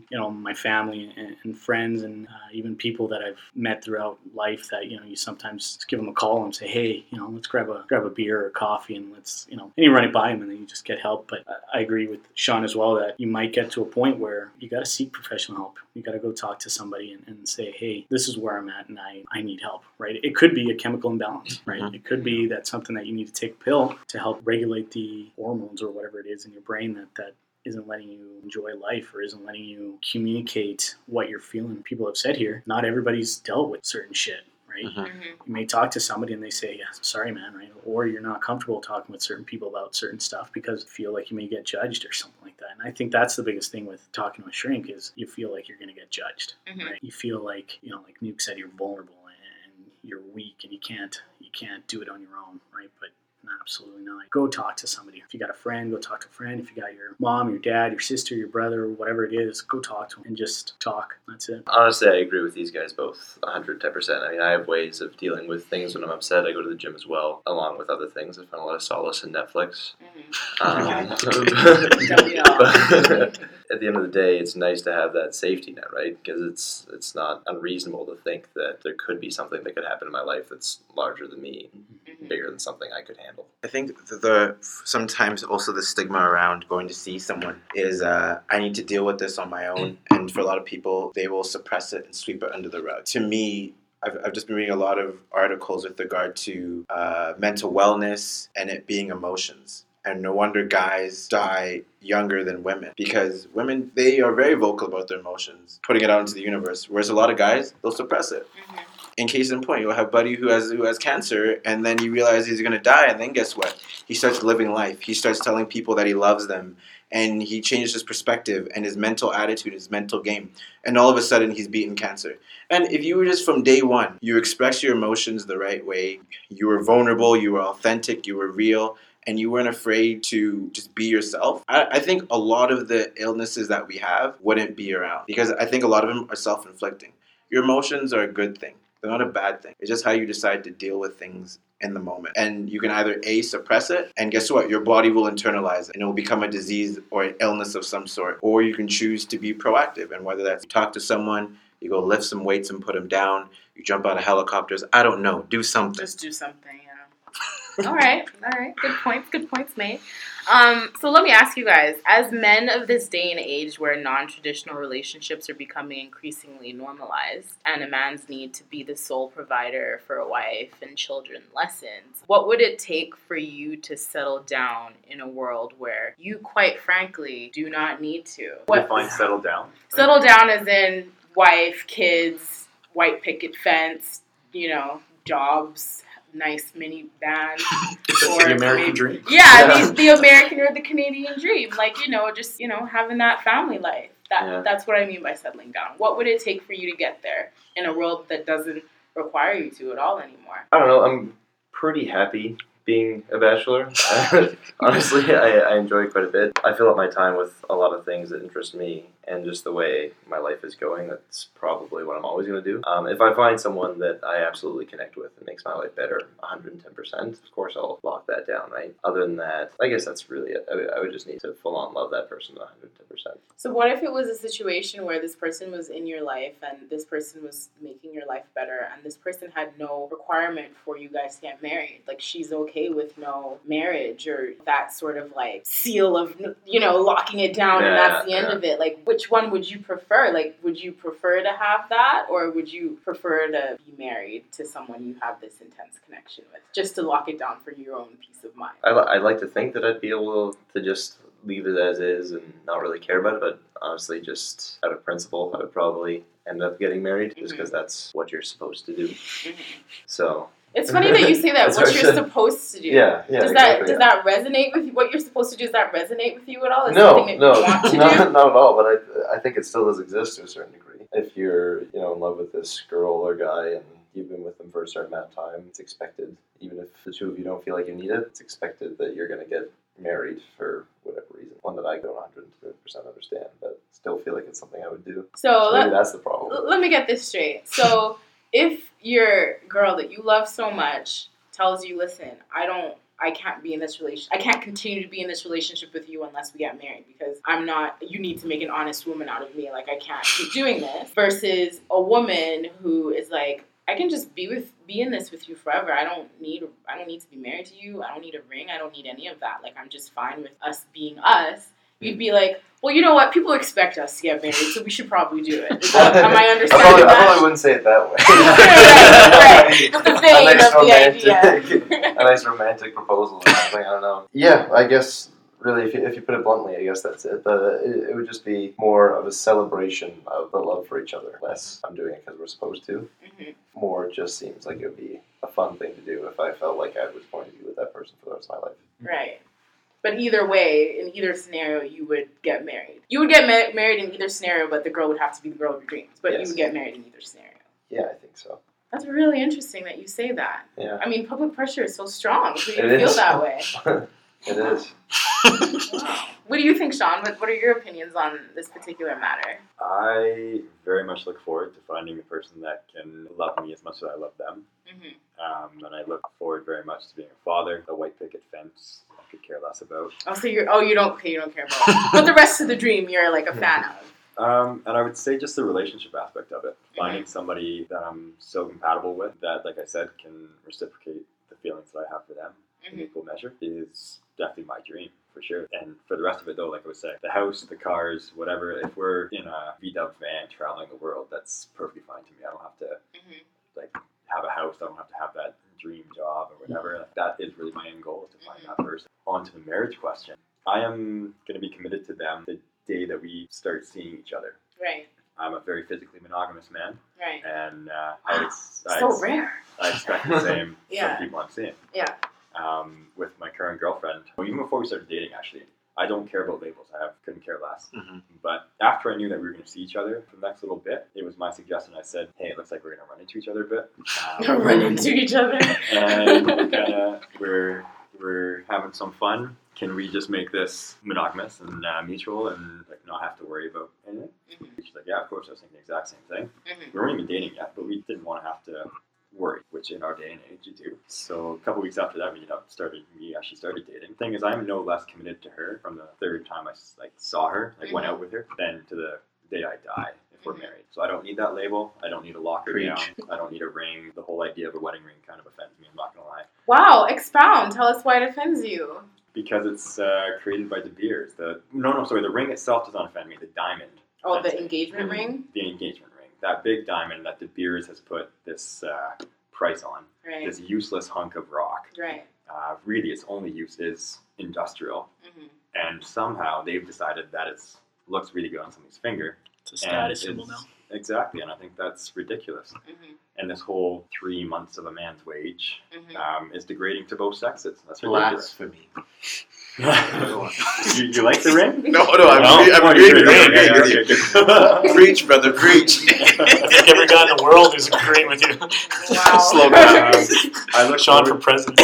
you know my family and, and friends and uh, even people that I've met throughout life that you know you sometimes give them a call and say hey you know let's grab a grab a beer or coffee and let's you know and you run it by them and then you just get help. But I- I agree with Sean as well that you might get to a point where you got to seek professional help. You got to go talk to somebody and, and say hey this is where I'm at and I, I need help right? It could be a chemical imbalance right? Mhm. it could be that something that you need to take a pill to help regulate the hormones or whatever it is in your brain that that isn't letting you enjoy life or isn't letting you communicate what you're feeling. People have said here, not everybody's dealt with certain shit, right? Mhm. Mm-hmm. You may talk to somebody and they say, yeah, sorry, man, right? Or you're not comfortable talking with certain people about certain stuff because you feel like you may get judged or something like that. And I think that's the biggest thing with talking to a shrink is you feel like you're going to get judged, Mhm. right? You feel like, you know, like Nuke said, you're vulnerable and you're weak and you can't, you can't do it on your own, right? But Absolutely not. Go talk to somebody. If you got a friend, go talk to a friend. If you got your mom, your dad, your sister, your brother, whatever it is, go talk to them and just talk. That's it. Honestly, I agree with these guys both 110%. I mean, I have ways of dealing with things when I'm upset. I go to the gym as well, along with other things. I find a lot of solace in Netflix. Um, Don't we all? but (laughs) at the end of the day, it's nice to have that safety net, right? Because it's it's not unreasonable to think that there could be something that could happen in my life that's larger than me, Mhm. bigger than something I could handle. I think the, the sometimes also the stigma around going to see someone is uh, I need to deal with this on my own, and for a lot of people, they will suppress it and sweep it under the rug. To me. I've, I've just been reading a lot of articles with regard to uh, mental wellness and it being emotions. And no wonder guys die younger than women because women, they are very vocal about their emotions, putting it out into the universe. Whereas a lot of guys, they'll suppress it Mhm. In case in point, you'll have Buddy who has who has cancer, and then you realize he's gonna die, and then guess what? He starts living life. He starts telling people that he loves them, and he changes his perspective and his mental attitude, his mental game, and all of a sudden he's beaten cancer. And if you were just from day one, you express your emotions the right way, you were vulnerable, you were authentic, you were real. And you weren't afraid to just be yourself. I, I think a lot of the illnesses that we have wouldn't be around because I think a lot of them are self inflicting. Your emotions are a good thing. They're not a bad thing. It's just how you decide to deal with things in the moment. And you can either A, suppress it, and guess what? Your body will internalize it and it will become a disease or an illness of some sort. Or you can choose to be proactive. And whether that's talk to someone, you go lift some weights and put them down, you jump out of helicopters, I don't know, do something. Just do something, yeah. (laughs) all right, all right. Good points, good points made. Um, so let me ask you guys, as men of this day and age where non-traditional relationships are becoming increasingly normalized and a man's need to be the sole provider for a wife and children lessens, what would it take for you to settle down in a world where you quite frankly do not need to? What Define settle down. settle down as in wife, kids, white picket fence, you know, jobs, nice mini minivan, (laughs) or the American maybe- dream. Yeah, Yeah. The, the American or the Canadian dream, like you know, just you know, having that family life. That Yeah. that's what I mean by settling down. What would it take for you to get there in a world that doesn't require you to at all anymore? I don't know. I'm pretty happy being a bachelor. (laughs) Honestly, I, I enjoy it quite a bit. I fill up my time with a lot of things that interest me, and just the way my life is going, that's probably what I'm always going to do. Um, if I find someone that I absolutely connect with and makes my life better 110%, of course I'll lock that down, right? Other than that, I guess that's really it. I, would- I would just need to full on love that person 110%. So what if it was a situation where this person was in your life and this person was making your life better and this person had no requirement for you guys to get married? Like she's okay with no marriage or that sort of like seal of you know locking it down and that's the Yeah, end yeah. of it. Like which one would you prefer? Like would you prefer to have that or would you prefer to be married to someone you have this intense connection with just to lock it down for your own peace of mind? I, I'd like to think that I'd be able to just leave it as is and not really care about it, but honestly, just out of principle, I would probably end up getting married just because that's what you're supposed to do. Mhm. So, It's funny that you say that. What you're supposed to do. yeah, yeah. does that does that resonate with you? What you're supposed to do? Does that resonate with you at all? Is No, that no, you want (laughs) to not, not at all. But I, I think it still does exist to a certain degree. If you're, you know, in love with this girl or guy and you've been with them for a certain amount of time, it's expected. Even if the two of you don't feel like you need it, it's expected that you're going to get married for whatever reason. One that I don't 100% understand, but still feel like it's something I would do. So So maybe that's the problem. let me get this straight. So if your girl that you love so much tells you, "Listen, I don't." I can't be in this relation. I can't continue to be in this relationship with you unless we get married because I'm not. You need to make an honest woman out of me. Like I can't keep doing this. Versus a woman who is like, I can just be with be in this with you forever. I don't need I don't need to be married to you. I don't need a ring. I don't need any of that. Like I'm just fine with us being us. You'd be like, well, you know what? People expect us to get married, so we should probably do it. that, am I (laughs) I understanding probably, I probably wouldn't say it that way. (laughs) right, right. The (laughs) a vein nice of the romantic, idea. a nice romantic proposal or something. I don't know. Yeah, I guess really, if you, if you put it bluntly, I guess that's it. But it, it would just be more of a celebration of the love for each other. Less I'm doing it because we're supposed to. Mhm. More just seems like it would be a fun thing to do if I felt like I was going to be with that person for the rest of my life. Right. But either way, in either scenario, you would get married. You would get ma- married in either scenario, but the girl would have to be the girl of your dreams. But you would get married in either scenario. Yeah, I think so. That's really interesting that you say that. Yeah, I mean, public pressure is so strong for you It feel is. that way. (laughs) it is. (laughs) Wow. What do you think, Sean? What, what are your opinions on this particular matter? I very much look forward to finding a person that can love me as much as I love them. hmm Um, and I look forward very much to being a father. The white picket fence, I could care less about. Oh, so you're oh you don't okay, you don't care about, (laughs) but the rest of the dream you're like a fan of. Um, and I would say just the relationship aspect of it. Finding somebody that I'm so compatible with that, like I said, can reciprocate the feelings that I have for them in Mhm. equal measure is definitely my dream for sure. And for the rest of it, though, like I was saying, the house, the cars, whatever, if we're in a VW van traveling the world, that's perfectly fine to me. I don't have to Mhm. like have a house. I don't have to have that dream job or whatever. Like, that is really my end goal is to find that person. On to the marriage question. I am going to be committed to them the day that we start seeing each other. Right, I'm a very physically monogamous man, right. and uh, I, (gasps) ex- I, So ex- rare. I expect the same (laughs) Yeah. from people I'm seeing. Yeah. Um, with my current girlfriend, well, even before we started dating, actually, I don't care about labels. I have couldn't care less. Mhm. But after I knew that we were going to see each other for the next little bit, it was my suggestion. I said, "Hey, it looks like we're going to run into each other a bit." (laughs) Um, Run into each other. (laughs) and kinda we're we're having some fun. Can we just make this monogamous and uh, mutual and like not have to worry about anything? Mhm. She's like, yeah, of course. I was thinking the exact same thing. Mhm. We weren't even dating yet, but we didn't want to have to worry, which in our day and age you do. So a couple weeks after that, we ended up started. We actually started dating. Thing is, I'm no less committed to her from the third time I like saw her, like went Mhm. out with her, than to the day I die if we're Mhm. married. So I don't need that label. I don't need a locker Preach. down. I don't need a ring. The whole idea of a wedding ring kind of offends me. I'm not gonna lie. Wow, expound. Tell us why it offends you. because it's uh, created by De Beers. The no, no, sorry, the ring itself does not offend me. The diamond, Oh, the offends me. engagement Mm. ring. the engagement ring, that big diamond that De Beers has put this uh, price on, Right, this useless hunk of rock. right. Uh, really, its only use is industrial, mm-hmm. and somehow they've decided that it looks really good on somebody's finger. It's a status symbol now. Exactly, and I think that's ridiculous. hmm And this whole three months of a man's wage hmm um, is degrading to both sexes. That's ridiculous. Blasphemy. (laughs) you, you like the ring? No, no, I'm, No? agree- I'm Oh, agreeing with you. I'm agreeing, agreeing okay, okay, Preach, brother, preach. (laughs) Every guy in the world is agreeing with you. Wow. (laughs) Slow down. I look Sean for president.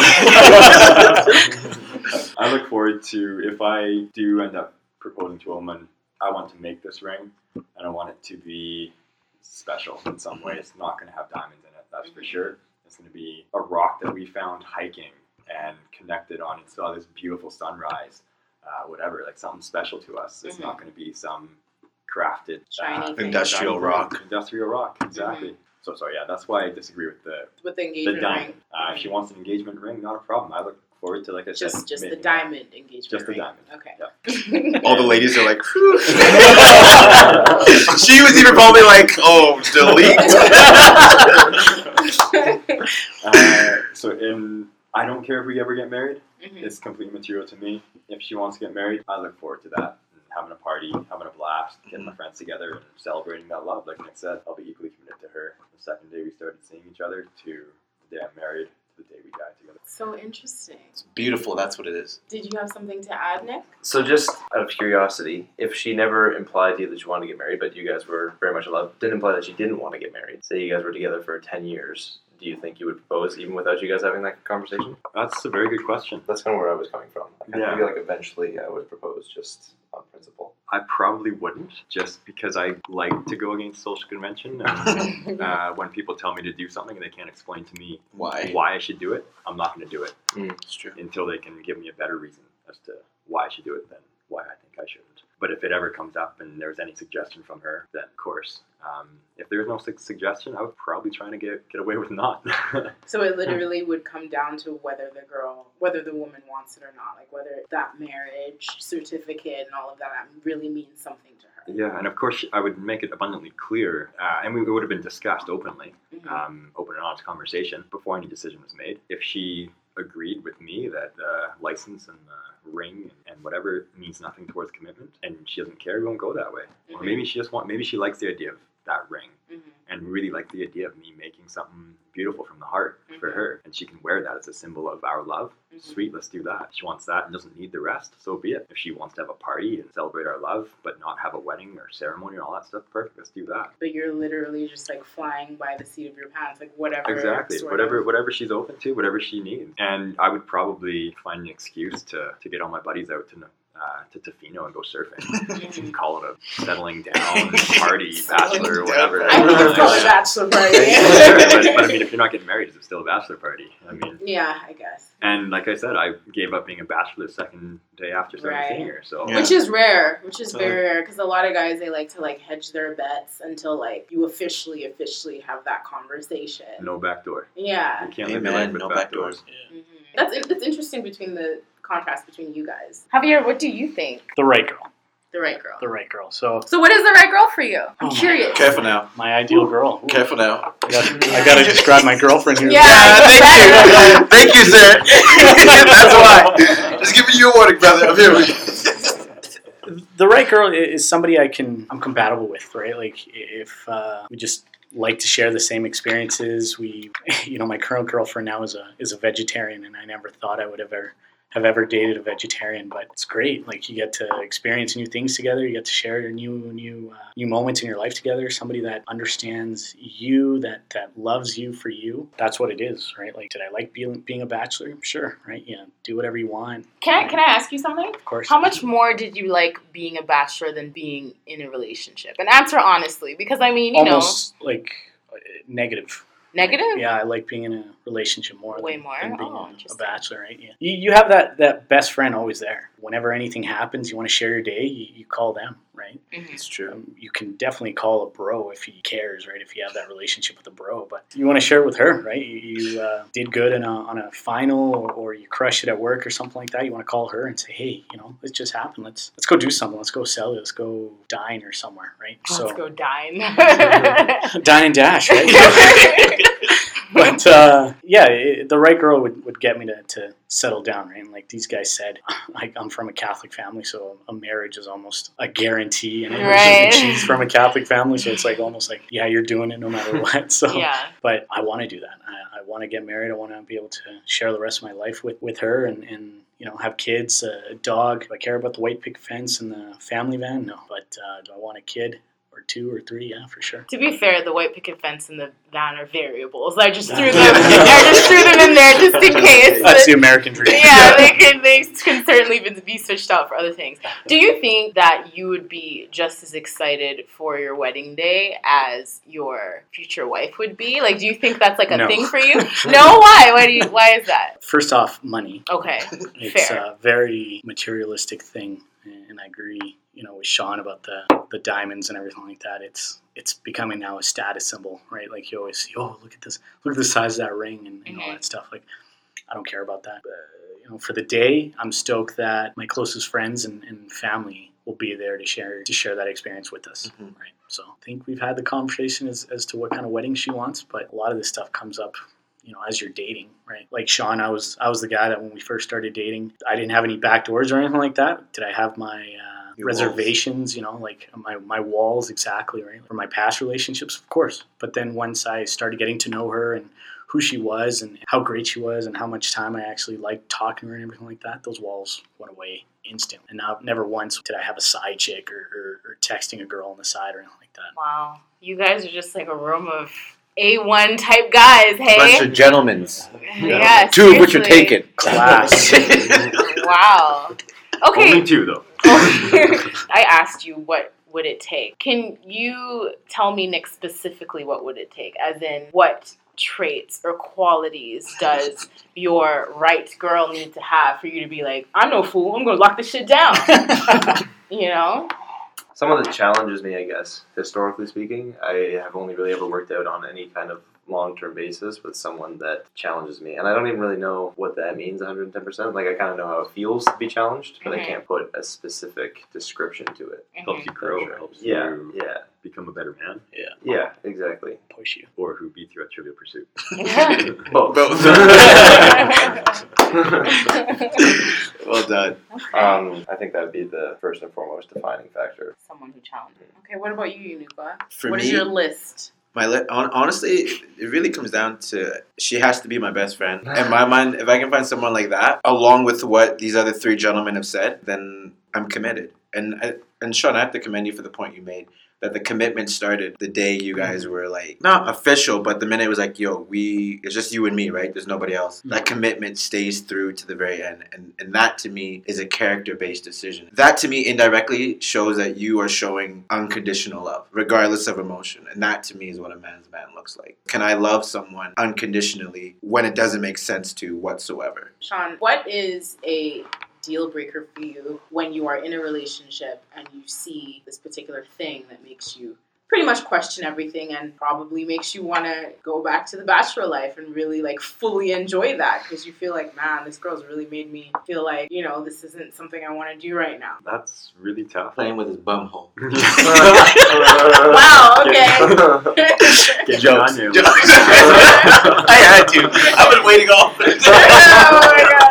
I look forward to if I do end up proposing to a woman, I want to make this ring, and I want it to be special in some way. It's not going to have diamonds in it, that's for sure. It's going to be a rock that we found hiking and connected on and saw this beautiful sunrise, uh, whatever, like something special to us. It's not going to be some crafted Shiny uh. Industrial diamond rock. Industrial rock, exactly. So, so yeah, that's why I disagree with the With the the diamond. ring. Uh, if she wants an engagement ring, not a problem. I look forward to, like I said, Just, just the diamond engagement Just the diamond. Okay. (laughs) All the ladies are like, "Whew." (laughs) (laughs) she was even probably like, oh, delete. (laughs) uh, so, in I don't care if we ever get married. Mhm. It's completely material to me. If she wants to get married, I look forward to that. Having a party, having a blast, getting my friends together, and celebrating that love. Like Nick said, I'll be equally committed to her. The second day we started seeing each other to the day I'm married to the day we die together. So interesting. It's Beautiful, that's what it is. Did you have something to add, Nick? So, just out of curiosity, if she never implied to you that she wanted to get married, but you guys were very much in love, didn't imply that she didn't want to get married. Say you guys were together for ten years. Do do you think you would propose even without you guys having that conversation? That's a very good question. That's kind of where I was coming from. I Yeah. feel like eventually I would propose just on principle. I probably wouldn't, just because I like to go against social convention. And, (laughs) uh, when people tell me to do something and they can't explain to me Why? why I should do it, I'm not going to do it It's true. until they can give me a better reason as to why I should do it than why I think I shouldn't. But if it ever comes up and there's any suggestion from her, then of course. Um, if there's no su- suggestion, I would probably try to get get away with not. (laughs) So it literally would come down to whether the girl, whether the woman wants it or not, like whether that marriage certificate and all of that really means something to her. yeah, and of course I would make it abundantly clear, uh, and we, it would have been discussed openly. Mhm. um, open and honest conversation before any decision was made. If she agreed with me that the license and the ring and whatever means nothing towards commitment, and she doesn't care, we won't go that way. Or Mhm. maybe she just want, maybe she likes the idea of that ring Mhm. And really like the idea of me making something beautiful from the heart for Mhm. her, and she can wear that as a symbol of our love. Mhm. Sweet, let's do that. If she wants that and doesn't need the rest, so be it. If she wants to have a party and celebrate our love, but not have a wedding or ceremony and all that stuff, perfect. Let's do that. But you're literally just like flying by the seat of your pants, like whatever. Exactly. Whatever of- whatever she's open to, whatever she needs. And I would probably find an excuse to, to get all my buddies out to uh, to Tofino and go surfing. (laughs) Mhm. Call it a settling down (laughs) party, bachelor, or down whatever. I think it's called a (laughs) bachelor party. but, but I mean, if you're not getting married, is it still a bachelor party? I mean, yeah, I guess. and like I said, I gave up being a bachelor the second day after starting Right. seeing her. So Yeah. Which is rare, which is very rare because a lot of guys they like to like hedge their bets until like you officially officially have that conversation. no back door. Yeah. You can't live your Amen. life with No back back doors. doors. hmm That's that's interesting between the contrast between you guys. Javier, what do you think? The right girl. The right girl. The right girl. So So what is the right girl for you? I'm Oh my curious. Careful now. my ideal girl. Ooh, Careful now. I got to describe my girlfriend here. (laughs) Yeah. thank you. thank you, sir. (laughs) That's why. (laughs) Just giving you a warning, brother. I'm here the right girl is somebody I can I'm compatible with, right? Like if uh, we just like to share the same experiences. We, you know, my current girlfriend now is a is a vegetarian, and I never thought I would ever have ever dated a vegetarian, but it's great. Like you get to experience new things together. You get to share your new new uh, new moments in your life together. Somebody that understands you, that that loves you for you. That's what it is, right? Like, did I like being being a bachelor? Sure, right? Yeah, do whatever you want, Can I can I ask you something? of course. How much more did you like being a bachelor than being in a relationship? And answer honestly, because I mean, you Almost like uh, negative. know, negative. Yeah, I like being in a relationship more. Way than, more? than being Oh, a- a, bachelor, right? Yeah. You, you have that that best friend always there. Whenever anything happens, you want to share your day, you, you call them, right? Mhm. It's true. Um, you can definitely call a bro if he cares, right? If you have that relationship with a bro, but you want to share it with her, right? You, you uh, did good in a, on a final, or, or you crushed it at work or something like that. You want to call her and say, hey, you know, it just happened. Let's let's go do something. Let's go sell it. Let's go dine or somewhere, right? Let's go dine. (laughs) dine and dash, right? (laughs) (laughs) (laughs) but (laughs) uh, yeah, it, the right girl would, would get me to, to settle down, right? And like these guys said, (laughs) like I'm from a Catholic family, so a marriage is almost a guarantee. And, Right. she's from a Catholic family, so it's like almost like yeah, you're doing it no matter what. So, yeah. but I want to do that. I, I want to get married. I want to be able to share the rest of my life with, with her and, and you know have kids, a dog. Do I care about the white picket fence and the family van? No, but uh, do I want a kid? Or two or three, yeah, for sure. To be fair, the white picket fence and the van are variables. I just threw (laughs) them. I just threw them in there just in case. That's the American dream. yeah, (laughs) they can they can certainly be, be switched out for other things. Do you think that you would be just as excited for your wedding day as your future wife would be? Like, do you think that's like a No. thing for you? (laughs) no, why? Why do you? Why is that? First off, money. Okay, It's fair. a very materialistic thing, and I agree, you know, with Sean about the the diamonds and everything like that. It's it's becoming now a status symbol, right? Like you always see, oh, look at this, look at the size of that ring, and, and all Mhm. that stuff. Like, I don't care about that. Uh, you know, for the day, I'm stoked that my closest friends and, and family will be there to share to share that experience with us, Mhm. right? So I think we've had the conversation as, as to what kind of wedding she wants, but a lot of this stuff comes up you know as you're dating right? Like sean i was i was the guy that when we first started dating i didn't have any back doors or anything like that. Did i have my uh, Your walls. reservations you know like my, my walls exactly right? For my past relationships of course. But then once i started getting to know her and who she was and how great she was and how much time i actually liked talking to her and everything like that those walls went away instantly. and now never once did i have a side chick or, or, or texting a girl on the side or anything like that. Wow, you guys are just like a room of A1 type guys, hey? Bunch of gentlemen's. yeah, Two of which are seriously. taken. Class. (laughs) Wow. Okay. Only two though. (laughs) I asked you what would it take. Can you tell me Nick specifically what would it take? As in what traits or qualities does your right girl need to have for you to be like, I'm no fool, I'm gonna lock this shit down. (laughs) you know? Someone the challenges me, I guess, historically speaking, I have only really ever worked out on any kind of long term basis with someone that challenges me. And I don't even really know what that means 110%. Like, I kind of know how it feels to be challenged, but I Mhm. can't put a specific description to it. Helps you grow. Sure. Helps Yeah, you yeah, become a better man, yeah, Yeah, exactly. Push you. or who beats you at Trivial Pursuit. (laughs) (laughs) Both. (laughs) well done. Um, I think that would be the first and foremost defining factor. Someone who challenges. Okay, what about you, Yunuka? For What is me, your list? My honestly, it really comes down to she has to be my best friend. In my mind, if I can find someone like that, along with what these other three gentlemen have said, then I'm committed. And I, and Sean, I have to commend you for the point you made that the commitment started the day you guys mm-hmm. were like not official, but the minute it was like, yo, we it's just you and me, right? There's nobody else. Mm-hmm. That commitment stays through to the very end, and and that to me is a character based decision. That to me indirectly shows that you are showing unconditional love, regardless of emotion, and that to me is what a man's man looks like. Can I love someone unconditionally when it doesn't make sense to whatsoever? Sean, what is a deal breaker for you when you are in a relationship and you see this particular thing that makes you pretty much question everything and probably makes you want to go back to the bachelor life and really like fully enjoy that because you feel like man this girl's really made me feel like you know this isn't something i want to do right now That's really tough. Playing with his bum hole. (laughs) wow okay Get Jokes. on. Jokes. I had to. I've been waiting all. (laughs) oh my god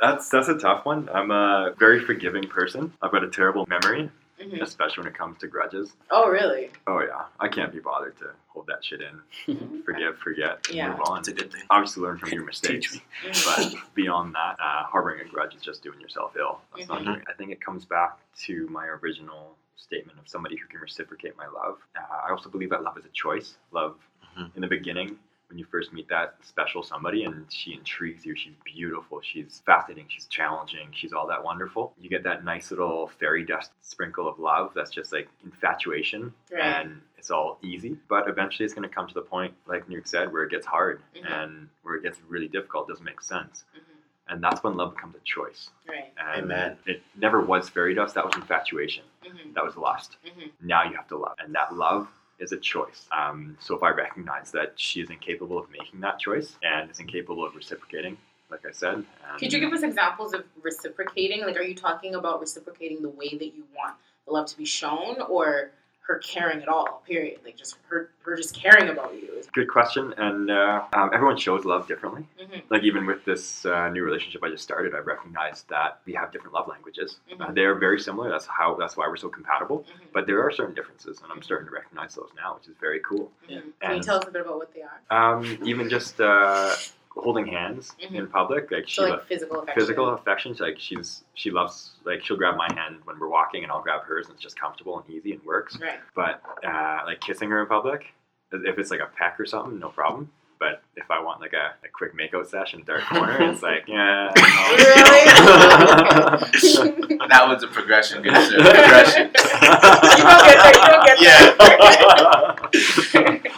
That's that's a tough one. I'm a very forgiving person. I've got a terrible memory, Mhm. especially when it comes to grudges. oh really Oh yeah, I can't be bothered to hold that shit in. (laughs) Forgive, forget, Yeah. move on. That's a good thing. Obviously, learn from your (laughs) mistakes. me. But (laughs) beyond that, uh, harboring a grudge is just doing yourself ill. That's not Mhm. doing. I think it comes back to my original statement of somebody who can reciprocate my love. Uh, I also believe that love is a choice. Love Mhm. in the beginning. When you first meet that special somebody and she intrigues you, she's beautiful, she's fascinating, she's challenging, she's all that wonderful. You get that nice little fairy dust sprinkle of love that's just like infatuation Right. and it's all easy. But eventually it's going to come to the point, like Nuke said, where it gets hard Mhm. and where it gets really difficult, It doesn't make sense. Mhm. And that's when love becomes a choice. right And Amen. It never was fairy dust, that was infatuation, Mhm. that was lust. Mhm. Now you have to love. And that love is a choice. Um, so if I recognize that she is incapable of making that choice and is incapable of reciprocating, like I said. Could you give us examples of reciprocating? Like, are you talking about reciprocating the way that you want the love to be shown, or her caring at all? Period. Like, just her, her just caring about you. Good question. And uh, um, everyone shows love differently. Mhm. Like even with this uh, new relationship I just started, I recognized that we have different love languages. Uh, Mhm. they are very similar. That's how. That's why we're so compatible. Mhm. But there are certain differences, and I'm starting to recognize those now, which is very cool. Mhm. Can you tell us a bit about what they are? Um, even just uh, holding hands Mhm. in public, like she So, like lo- physical affection. physical affection. Like she's she loves like she'll grab my hand when we're walking, and I'll grab hers, and it's just comfortable and easy and works. Right. But uh, like kissing her in public, if it's like a peck or something, no problem. But if I want like a, a quick makeout session, dark corner, (laughs) it's like yeah. Really? (laughs) That was a progression, good sir. (laughs) Progression. You don't get there. You don't get there.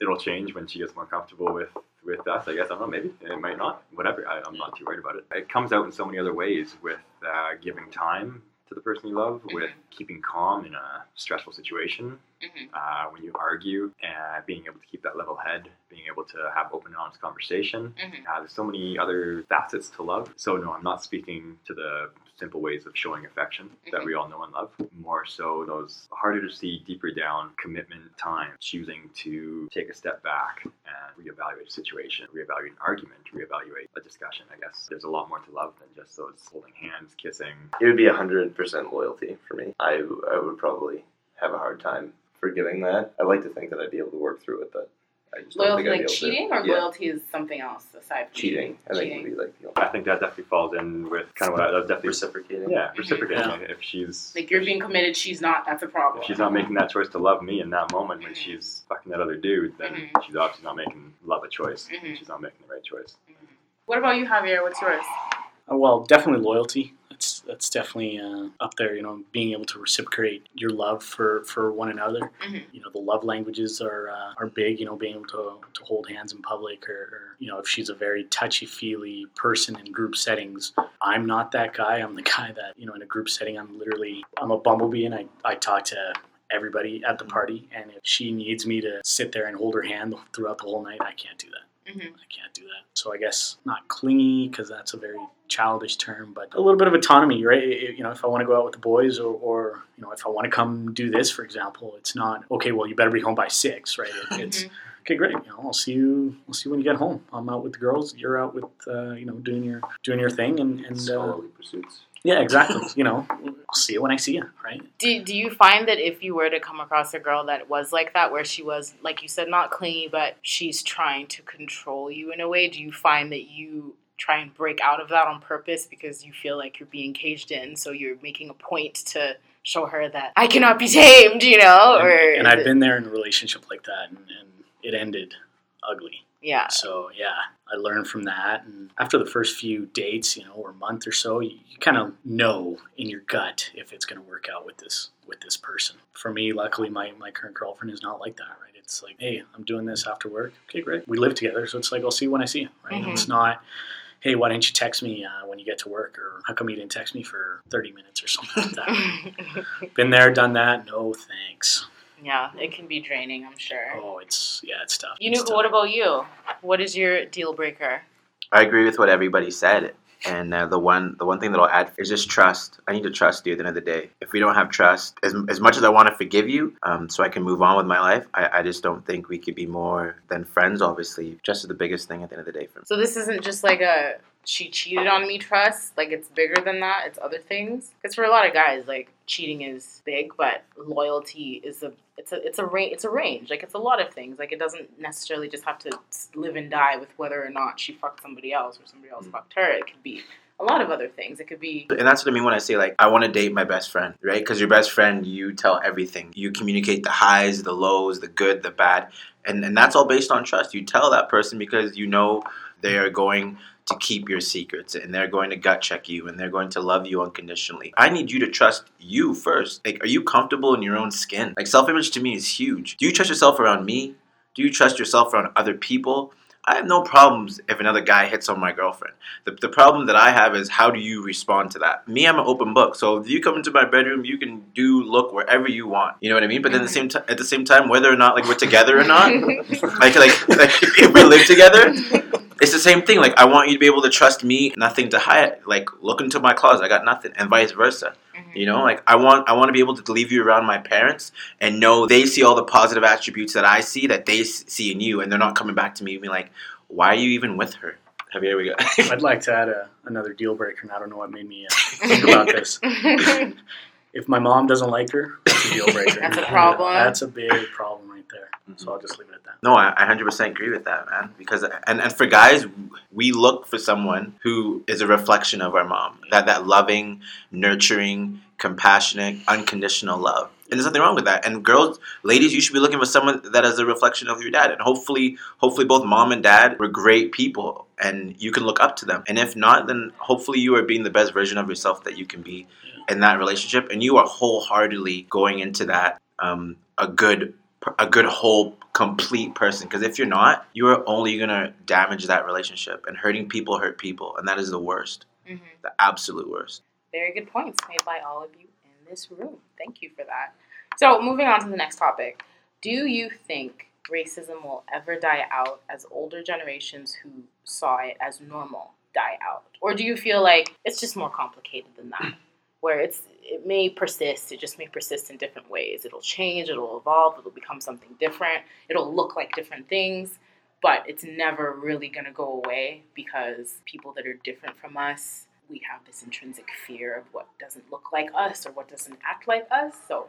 It'll change when she gets more comfortable with with us. I guess I don't know. Maybe it might not. Whatever. I, I'm not too worried about it. It comes out in so many other ways with uh, giving time to the person you love, with keeping calm in a stressful situation, Mhm. uh, when you argue, uh, being able to keep that level head, being able to have open and honest conversation. Mhm. Uh, there's so many other facets to love. So no, I'm not speaking to the simple ways of showing affection that we all know and love. More so those harder to see, deeper down commitment time, choosing to take a step back and reevaluate a situation, reevaluate an argument, reevaluate a discussion. I guess there's a lot more to love than just those holding hands, kissing. It would be hundred percent loyalty for me. I I would probably have a hard time forgiving that. I like to think that I'd be able to work through it, but I just don't Loyalty, like be able cheating, or yeah. loyalty is something else aside from cheating. I think Cheating. would be like the I think that definitely falls in with kind of what I, that's definitely Reciprocating. yeah reciprocating. Yeah. If she's Like you're being committed, she's not. That's a problem. if she's not making that choice to love me in that moment when Mhm. she's fucking that other dude, then Mhm. she's obviously not making love a choice. Mhm. She's not making the right choice. What about you, Javier? What's yours? Uh, well, definitely loyalty. That's that's definitely uh, up there. You know, being able to reciprocate your love for, for one another. Mhm. You know, the love languages are uh, are big. You know, being able to, to hold hands in public, or, or you know, if she's a very touchy feely person in group settings, I'm not that guy. I'm the (laughs) guy that you know, in a group setting, I'm literally I'm a bumblebee, and I I talk to everybody at the party. And if she needs me to sit there and hold her hand throughout the whole night, I can't do that. Mhm. I can't do that. So I guess not clingy because that's a very childish term, but a little bit of autonomy, right? I- You know, if I want to go out with the boys, or, or you know, if I want to come do this, for example, it's not okay. Well, you better be home by six, right? It, it's Mhm. okay, great. You know, I'll see you. I'll see you when you get home. I'm out with the girls. You're out with, uh, you know, doing your doing your thing, and and uh, pursuits. Yeah, exactly. you know, I'll see you when I see you, right? Do, do you find that if you were to come across a girl that was like that, where she was, like you said, not clingy, but she's trying to control you in a way, do you find that you try and break out of that on purpose because you feel like you're being caged in? So you're making a point to show her that I cannot be tamed, you know? And, or and I've been there in a relationship like that, and, and it ended ugly. Yeah. So yeah, I learned from that. And after the first few dates, you know, or month or so, you, you kind of know in your gut if it's going to work out with this with this person. For me, luckily, my my current girlfriend is not like that. Right? It's like, hey, I'm doing this after work. Okay, great. We live together, so it's like I'll see you when I see you. Right? Mhm. It's not. Hey, why didn't you text me uh, when you get to work? Or how come you didn't text me for 30 minutes or something like that? (laughs) Been there, done that. No thanks. Yeah, it can be draining, I'm sure. Oh, it's yeah, it's tough. You It's knew, what about you? What is your deal breaker? I agree with what everybody said. And uh, the one the one thing that I'll add is just trust. I need to trust you at the end of the day. If we don't have trust, as, as much as I want to forgive you, um, so I can move on with my life, I, I just don't think we could be more than friends. Obviously, trust is the biggest thing at the end of the day for me. So this isn't just like a she cheated on me trust. Like it's bigger than that. It's other things. Because for a lot of guys, like cheating is big, but loyalty is a it's a it's a range. It's a range. Like it's a lot of things. Like it doesn't necessarily just have to live and die with whether or not she fucked somebody else or somebody else mm. fucked her. It could be a lot of other things. It could be And that's what I mean when I say like I want to date my best friend, right? Because your best friend, you tell everything. You communicate the highs, the lows, the good, the bad, and and that's all based on trust. You tell that person because you know they are going to keep your secrets and they're going to gut check you and they're going to love you unconditionally. I need you to trust you first. Like, are you comfortable in your own skin? Like, self image to me is huge. Do you trust yourself around me? Do you trust yourself around other people? I have no problems if another guy hits on my girlfriend. The, the problem that I have is how do you respond to that? Me, I'm an open book. So if you come into my bedroom, you can do look wherever you want. You know what I mean? But then at the same time, at the same time, whether or not like we're together or not, (laughs) like like like if we live together, it's the same thing. Like I want you to be able to trust me, nothing to hide. Like look into my closet, I got nothing, and vice versa. You know, like I want I want to be able to leave you around my parents and know they see all the positive attributes that I see that they s- see in you, and they're not coming back to me and be like, "Why are you even with her?" Have you ever got? I'd like to add a, another deal breaker, and I don't know what made me uh, (laughs) think about this. (laughs) If my mom doesn't like her, that's a deal breaker. (laughs) That's a problem. That's a big problem there. So I'll just leave it at that. No, I I 100% agree with that, man. Because and, and for guys, we look for someone who is a reflection of our mom. That that loving, nurturing, compassionate, unconditional love. And there's nothing wrong with that. And girls, ladies, you should be looking for someone that is a reflection of your dad. And hopefully, hopefully both mom and dad were great people and you can look up to them. And if not, then hopefully you are being the best version of yourself that you can be in that relationship and you are wholeheartedly going into that um, a good a good whole complete person because if you're not you are only going to damage that relationship and hurting people hurt people and that is the worst Mhm. the absolute worst Very good points made by all of you in this room. Thank you for that. So, moving on to the next topic. Do you think racism will ever die out as older generations who saw it as normal die out? Or do you feel like it's just more complicated than that? Where it's it may persist, it just may persist in different ways. It'll change, it'll evolve, it'll become something different, it'll look like different things, but it's never really gonna go away because people that are different from us we have this intrinsic fear of what doesn't look like us or what doesn't act like us. So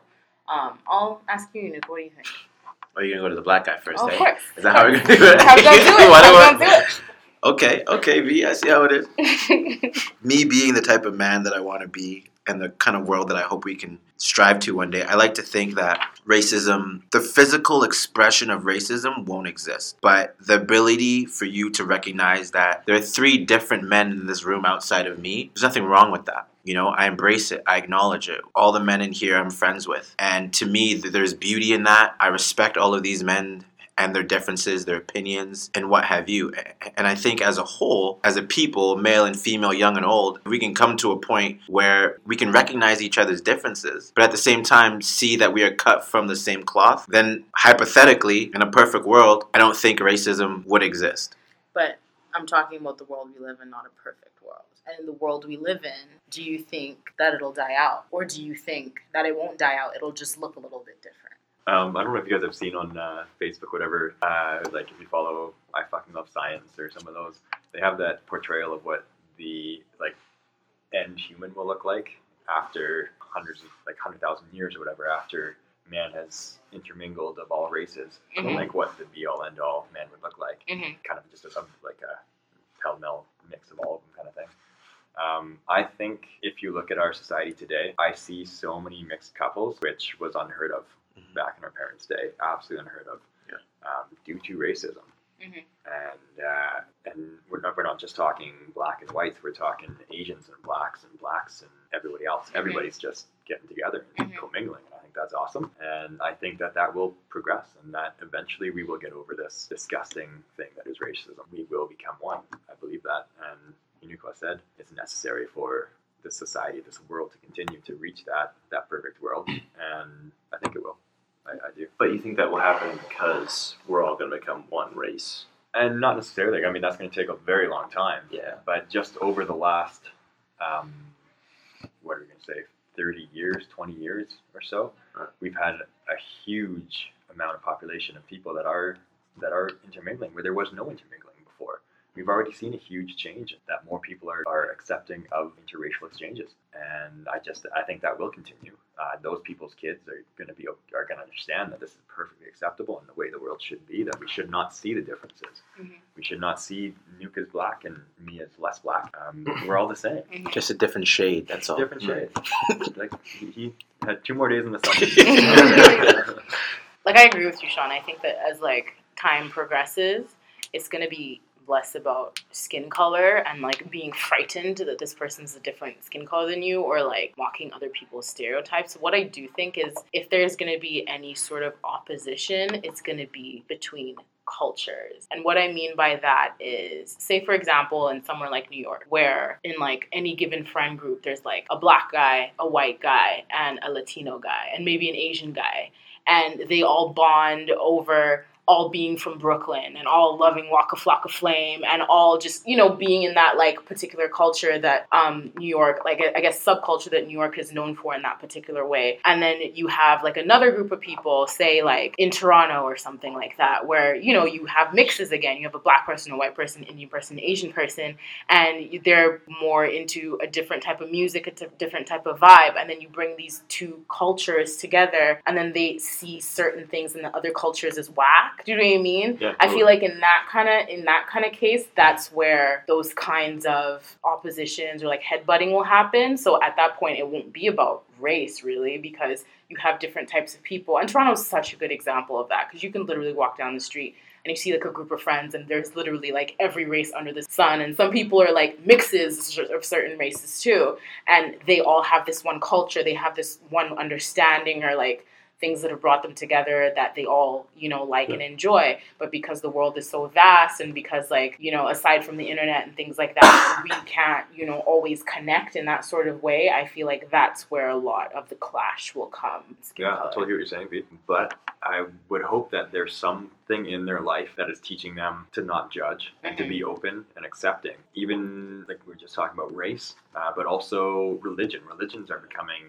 um, I'll ask you, Nick, what do you think? oh are you gonna go to the black guy first? Oh, eh? of course. Is that how we're gonna do it? Have them do it. (laughs) Why Have do them I- do Okay, okay, V, I see how it is. (laughs) me being the type of man that I want to be and the kind of world that I hope we can strive to one day, I like to think that racism, the physical expression of racism won't exist. But the ability for you to recognize that there are three different men in this room outside of me, there's nothing wrong with that. You know, I embrace it. I acknowledge it. All the men in here I'm friends with. And to me, there's beauty in that. I respect all of these men and their differences, their opinions, and what have you. And I think as a whole, as a people, male and female, young and old, we can come to a point where we can recognize each other's differences, but at the same time see that we are cut from the same cloth. Then, hypothetically, in a perfect world, I don't think racism would exist. but I'm talking about the world we live in, not a perfect world. And in the world we live in, do you think that it'll die out? Or do you think that it won't die out? It'll just look a little bit different? Um, I don't know if you guys have seen on uh, Facebook, whatever. Uh, like if you follow I fucking love science or some of those, they have that portrayal of what the like end human will look like after hundreds of like hundred thousand years or whatever after man has intermingled of all races. Mhm. Like what the be all end all man would look like. Mhm. Kind of just a some like a pell mell mix of all of them kind of thing. Um, I think if you look at our society today, I see so many mixed couples, which was unheard of back in our parents' day, absolutely unheard of, Yeah. um, due to racism. Mhm. And uh, and we're not we're not just talking black and whites. We're talking Asians and blacks and blacks and everybody else. Everybody's just getting together and Mhm. commingling. And I think that's awesome. And I think that that will progress, and that eventually we will get over this disgusting thing that is racism. We will become one. I believe that. And Inuqua said it's necessary for this society, this world to continue to reach that that perfect world, (clears throat) and I think it will. I, I do. But you think that will happen because we're all going to become one race? and not necessarily. I mean, that's going to take a very long time. Yeah. But just over the last, um, what are we going to say, thirty years, twenty years or so, Right. we've had a huge amount of population of people that are that are intermingling where there was no intermingling. We've already seen a huge change that more people are, are accepting of interracial exchanges, and I just I think that will continue. Uh, those people's kids are going to be are going to understand that this is perfectly acceptable and the way the world should be. That we should not see the differences. Mhm. We should not see Nuke as black and me as less black. Um, we're all the same. Mhm. Just a different shade. That's all. Different shades. like he, he had two more days in the sun. (laughs) (laughs) like I agree with you, Sean. I think that as like time progresses, it's gonna be less about skin color and like being frightened that this person's a different skin color than you or like mocking other people's stereotypes. What I do think is if there's gonna be any sort of opposition, it's gonna be between cultures. And what I mean by that is, say for example, in somewhere like New York, where in like any given friend group, there's like a black guy, a white guy, and a Latino guy, and maybe an Asian guy and they all bond over all being from Brooklyn and all loving Waka Flocka Flame and all just you know being in that like particular culture that um, New York like I guess subculture that New York is known for in that particular way. And then you have like another group of people say like in Toronto or something like that where you know you have mixes again. You have a black person a white person Indian person Asian person and they're more into a different type of music a t- different type of vibe. And then you bring these two cultures together and then they see certain things in the other cultures as whack do you know what I mean? Yeah, I feel like in that kind of in that kind of case that's where those kinds of oppositions or like headbutting will happen. So at that point it won't be about race really because you have different types of people. And Toronto's such a good example of that because you can literally walk down the street and you see like a group of friends and there's literally like every race under the sun. And some people are like mixes of certain races too. And they all have this one culture. They have this one understanding or like things that have brought them together that they all you know like and enjoy but because the world is so vast and because like you know aside from the internet and things like that we can't you know always connect in that sort of way i feel like that's where a lot of the clash will come Yeah, I totally hear what you're saying, Pete. But I would hope that there's something in their life that is teaching them to not judge and to be open and accepting. Even like we were just talking about race, uh, but also religion. Religions are becoming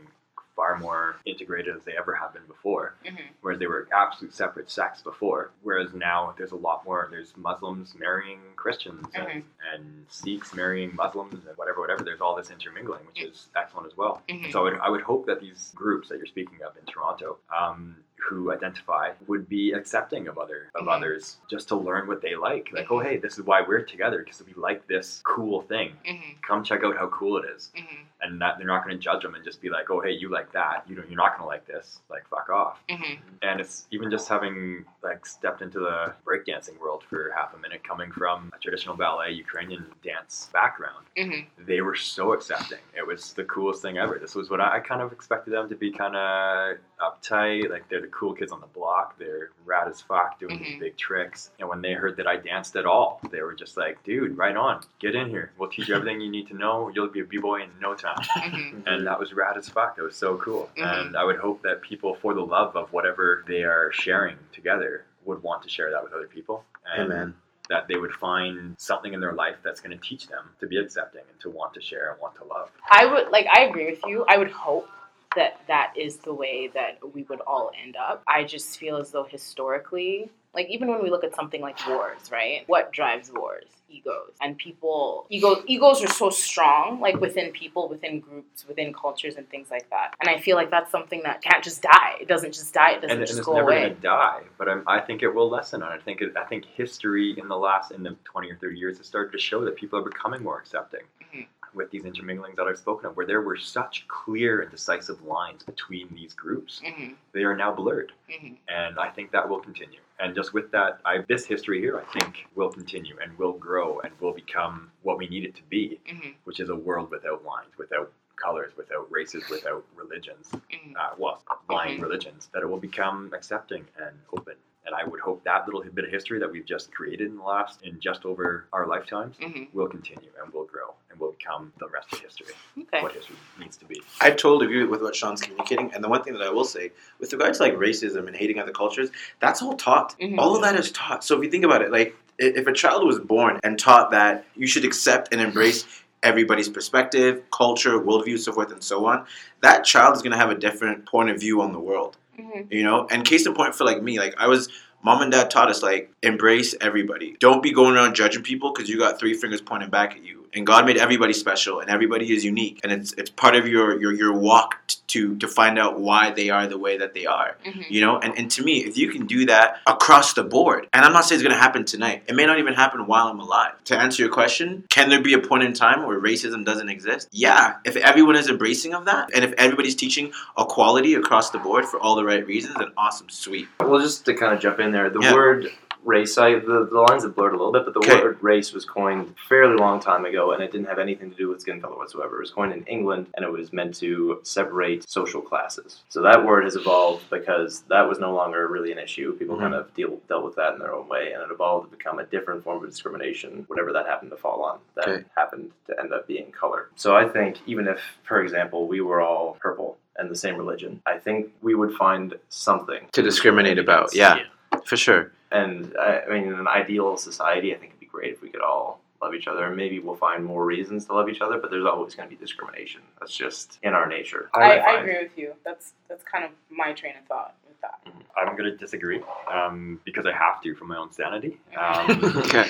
far more integrated as they ever have been before. Mhm. Whereas they were absolute separate sects before. Whereas now there's a lot more. There's Muslims marrying Christians and, and Sikhs marrying Muslims and whatever, whatever. There's all this intermingling, which is excellent as well. Mhm. So I would, I would hope that these groups that you're speaking of in Toronto, um, who identify would be accepting of other of Mhm. others just to learn what they like. Like, oh hey, this is why we're together because we like this cool thing. Mhm. Come check out how cool it is. Mhm. And that they're not going to judge them and just be like, oh hey, you like that. You know, you're not going to like this. Like, fuck off. Mhm. And it's even just having like stepped into the breakdancing world for half a minute, coming from a traditional ballet Ukrainian dance background Mhm. they were so accepting. It was the coolest thing ever. This was what I, I kind of expected them to be kind of uptight. Like they're the cool kids on the block. They're rad as fuck doing these Mhm. big tricks. And when they heard that I danced at all, they were just like, dude, right on. Get in here. We'll teach you everything you need to know. You'll be a b-boy in no time. Mhm. And that was rad as fuck. It was so cool. Mhm. And I would hope that people, for the love of whatever they are sharing together, would want to share that with other people. And Amen. that they would find something in their life that's going to teach them to be accepting and to want to share and want to love. I would like. I agree with you. I would hope that that is the way that we would all end up. I just feel as though historically, like even when we look at something like wars, right? What drives wars? Egos and people. Ego egos are so strong, like within people, within groups, within cultures, and things like that. And I feel like that's something that can't just die. It doesn't just die. It doesn't And, and just it's go never away. to die, but I'm, I think it will lessen. And I think it, I think history in the last in the 20 or 30 years has started to show that people are becoming more accepting Mhm. With these interminglings that I've spoken of, where there were such clear and decisive lines between these groups. hmm They are now blurred. hmm and I think that will continue. And just with that, I, this history here, I think, will continue and will grow and will become what we need it to be, hmm which is a world without lines, without colors, without races, without religions. hmm Uh, well, blind Mhm. religions. That it will become accepting and open. And I would hope that little bit of history that we've just created in the last, in just over our lifetimes, hmm will continue and will grow and will become the rest of history, Okay. what history needs to be. I totally agree with what Sean's communicating. And the one thing that I will say, with regards to like racism and hating other cultures, that's all taught. Mhm. All of that is taught. So if you think about it, like if a child was born and taught that you should accept and embrace everybody's perspective, culture, worldview, so forth and so on, that child is going to have a different point of view on the world. Hmm You know, and case in point for like me, like I was, mom and dad taught us like embrace everybody. Don't be going around judging people because you got three fingers pointing back at you. And God made everybody special, and everybody is unique, and it's it's part of your your your walk to to find out why they are the way that they are. hmm You know, and and to me, if you can do that across the board, and I'm not saying it's going to happen tonight. It may not even happen while I'm alive. To answer your question, can there be a point in time where racism doesn't exist? Yeah, if everyone is embracing of that, and if everybody's teaching equality across the board for all the right reasons, then awesome, sweet. Well, just to kind of jump in there, the Yeah. word race, I the, the lines have blurred a little bit, but the Okay. word race was coined a fairly long time ago, and it didn't have anything to do with skin color whatsoever. It was coined in England, and it was meant to separate social classes. So that word has evolved because that was no longer really an issue. People mm-hmm. kind of deal, dealt with that in their own way, and it evolved to become a different form of discrimination, whatever that happened to fall on. That Okay. happened to end up being color. So I think even if, for example, we were all purple and the same religion, I think we would find something To discriminate about. Yeah, for sure. And I, I mean, in an ideal society, I think it'd be great if we could all love each other. And maybe we'll find more reasons to love each other, but there's always going to be discrimination. That's just in our nature. I, I find. agree with you. That's that's kind of my train of thought with that. I'm going to disagree um, because I have to for my own sanity. (laughs) Um, Okay.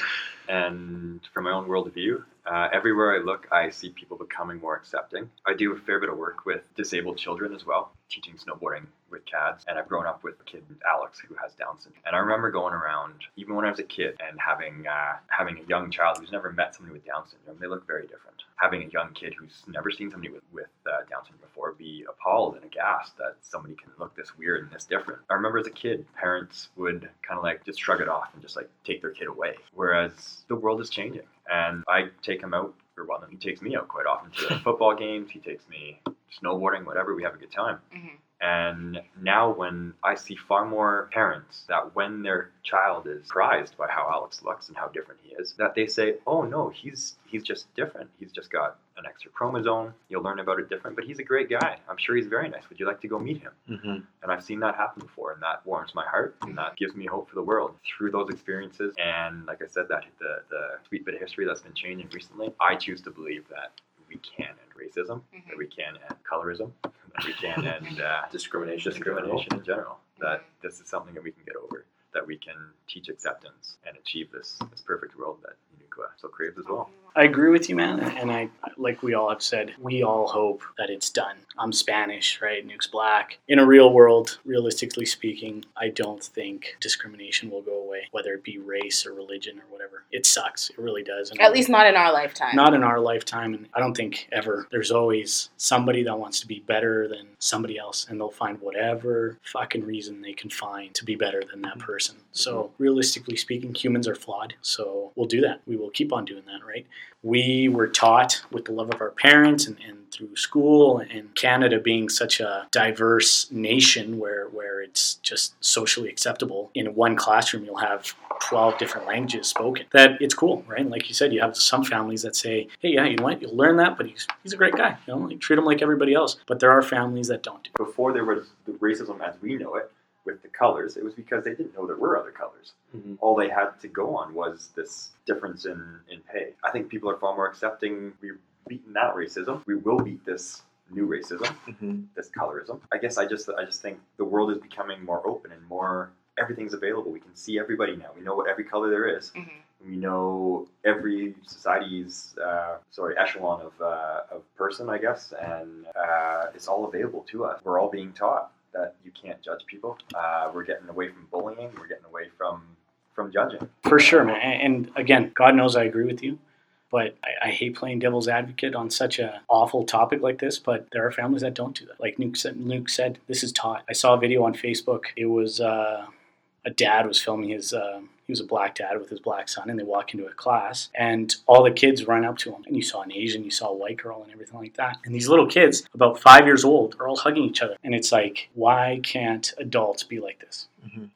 and from my own worldview. Uh, everywhere I look, I see people becoming more accepting. I do a fair bit of work with disabled children as well, teaching snowboarding with CADS. And I've grown up with a kid, Alex, who has Down syndrome. And I remember going around, even when I was a kid, and having uh, having a young child who's never met somebody with Down syndrome. They look very different. Having a young kid who's never seen somebody with, with uh, Down syndrome before be appalled and aghast that somebody can look this weird and this different. I remember as a kid, parents would kind of like just shrug it off and just like take their kid away. Whereas the world is changing. And I take him out, or well, he takes me out quite often to (laughs) football games. He takes me snowboarding, whatever. We have a good time. hmm And now, when I see far more parents that when their child is surprised by how Alex looks and how different he is, that they say, "Oh no, he's he's just different. He's just got an extra chromosome. You'll learn about it different, but he's a great guy. I'm sure he's very nice. Would you like to go meet him?" hmm And I've seen that happen before, and that warms my heart, and that gives me hope for the world through those experiences. And like I said, that the the sweet bit of history that's been changing recently, I choose to believe that we can end racism, mm-hmm. that we can end colorism, (laughs) that we can end mm-hmm. uh, Discrimination. in general. discrimination in general. That mm-hmm. this is something that we can get over. That we can teach acceptance and achieve this this perfect world that Unuqua so craves as well. I agree with you, man. And I, like we all have said, we all hope that it's done. I'm Spanish, right? Nuke's black. In a real world, realistically speaking, I don't think discrimination will go away, whether it be race or religion or whatever. It sucks. It really does. And At least not in our lifetime. not in our lifetime, and I don't think ever. There's always somebody that wants to be better than somebody else, and they'll find whatever fucking reason they can find to be better than that person. So, realistically speaking, humans are flawed. So, we'll do that. We will keep on doing that, right? We were taught with the love of our parents and, and through school, and Canada being such a diverse nation where, where it's just socially acceptable. In one classroom, you'll have 12 different languages spoken. That it's cool, right? Like you said, you have some families that say, hey, yeah, you know what? You'll learn that, but he's, he's a great guy. You know, like, treat him like everybody else. But there are families that don't. Before there was the racism as we know it with the colors, it was because they didn't know there were other colors. Mhm. All they had to go on was this difference in, in pay. I think people are far more accepting. We've beaten that racism. We will beat this new racism, Mhm. this colorism. I guess I just I just think the world is becoming more open and more everything's available. We can see everybody now. We know what every color there is. Mhm. We know every society's uh, sorry echelon of, uh, of person, I guess, and uh, it's all available to us. We're all being taught that you can't judge people. Uh, we're getting away from bullying. We're getting away from from judging. For sure, man. And again, God knows I agree with you. But I, I hate playing devil's advocate on such a awful topic like this. But there are families that don't do that. Like Luke said, Luke said this is taught. I saw a video on Facebook. It was uh, a dad was filming his. Uh, he was a black dad with his black son, and they walk into a class, and all the kids run up to him. And you saw an Asian, you saw a white girl, and everything like that. And these little kids, about five years old, are all hugging each other. And it's like, why can't adults be like this?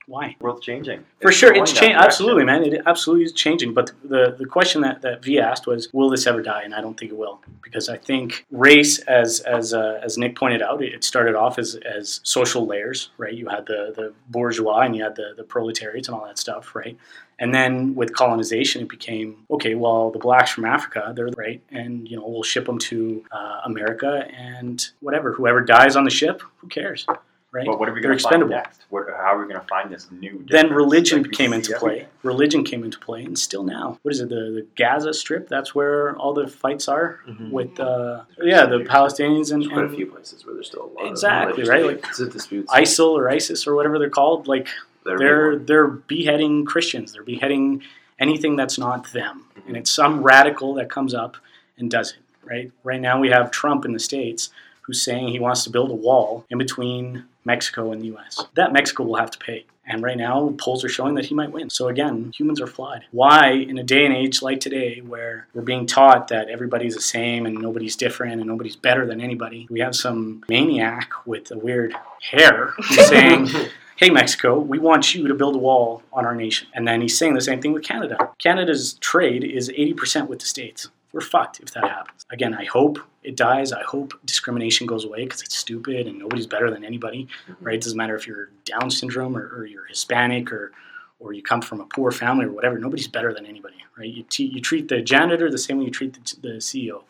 Why? World's changing. For It's sure, it's changing. Absolutely, man. It absolutely is changing. But the, the question that, that V asked was, will this ever die? And I don't think it will. Because I think race, as as uh, as Nick pointed out, it started off as, as social layers, right? You had the, the bourgeois and you had the, the proletariats and all that stuff, right? And then with colonization, it became okay. Well, the blacks from Africa, they're right, and you know we'll ship them to uh, America, and whatever, whoever dies on the ship, who cares, right? But what are we They're going to find expendable next? What, how are we going to find this new? then religion Like, came into play. everything. Religion came into play, and still now, what is it? The, the Gaza Strip. That's where all the fights are Mhm. with, uh, yeah, the Palestinians and, There's quite a few places where there's still a lot Exactly, of right? Like- It's a disputes. ISIL or ISIS or whatever they're called. Like They're, they're they're beheading Christians. They're beheading anything that's not them, and it's some radical that comes up and does it. Right. Right now, we have Trump in the states who's saying he wants to build a wall in between Mexico and the U.S. That Mexico will have to pay. And right now, polls are showing that he might win. So again, humans are flawed. Why, in a day and age like today, where we're being taught that everybody's the same and nobody's different and nobody's better than anybody, we have some maniac with a weird hair saying, (laughs) hey mexico we want you to build a wall on our nation. And then he's saying the same thing with canada. Canada's trade is 80% with the states. We're fucked if that happens. Again i hope it dies. I hope discrimination goes away because it's stupid and nobody's better than anybody mm-hmm. right? It doesn't matter if you're down syndrome or, or you're hispanic or or you come from a poor family or whatever nobody's better than anybody right? You, t- you treat the janitor the same way you treat the, the ceo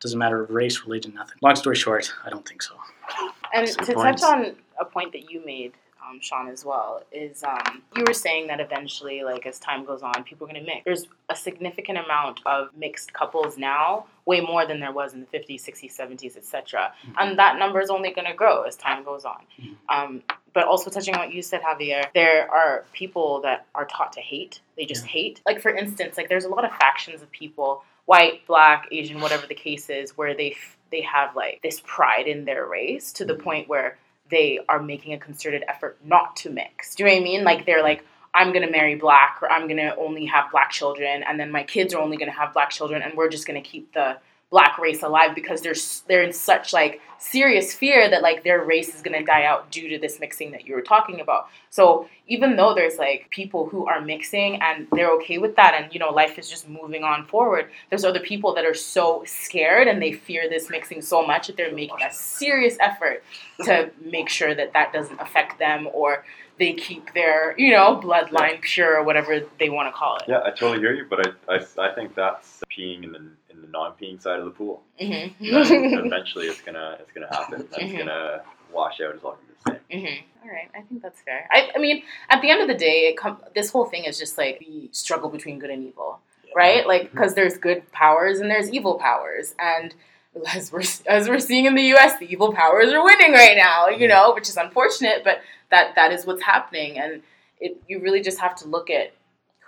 doesn't matter of race religion nothing. Long story short i don't think so. And Some to points. touch on a point that you made, um, Sean, as well, is um, you were saying that eventually, like as time goes on, people are going to mix. There's a significant amount of mixed couples now, way more than there was in the 50s, 60s, 70s, etc. And that number is only going to grow as time goes on. Um, but also touching on what you said, Javier, there are people that are taught to hate. They just hate. Like for instance, like there's a lot of factions of people, white, black, Asian, whatever the case is, where they f- they have like this pride in their race to the point where they are making a concerted effort not to mix. Do you know what I mean? Like they're like. I'm gonna marry black, or I'm gonna only have black children, and then my kids are only gonna have black children, and we're just gonna keep the black race alive because they're they're in such like serious fear that like their race is gonna die out due to this mixing that you were talking about. So even though there's like people who are mixing and they're okay with that, and you know life is just moving on forward, there's other people that are so scared and they fear this mixing so much that they're making a serious effort to make sure that that doesn't affect them or they keep their you know bloodline pure or whatever they want to call it. Yeah, I totally hear you, but I, I, I think that's peeing in the in the non-peeing side of the pool. Mm-hmm. (laughs) eventually, it's gonna it's gonna happen. That's Mhm. gonna wash out as long as it's the same. hmm All right, I think that's fair. I, I mean, at the end of the day, it com- this whole thing is just like the struggle between good and evil. right? Like because there's good powers and there's evil powers, and as we're as we're seeing in the U.S., the evil powers are winning right now. You know, which is unfortunate, but that that is what's happening, and it you really just have to look at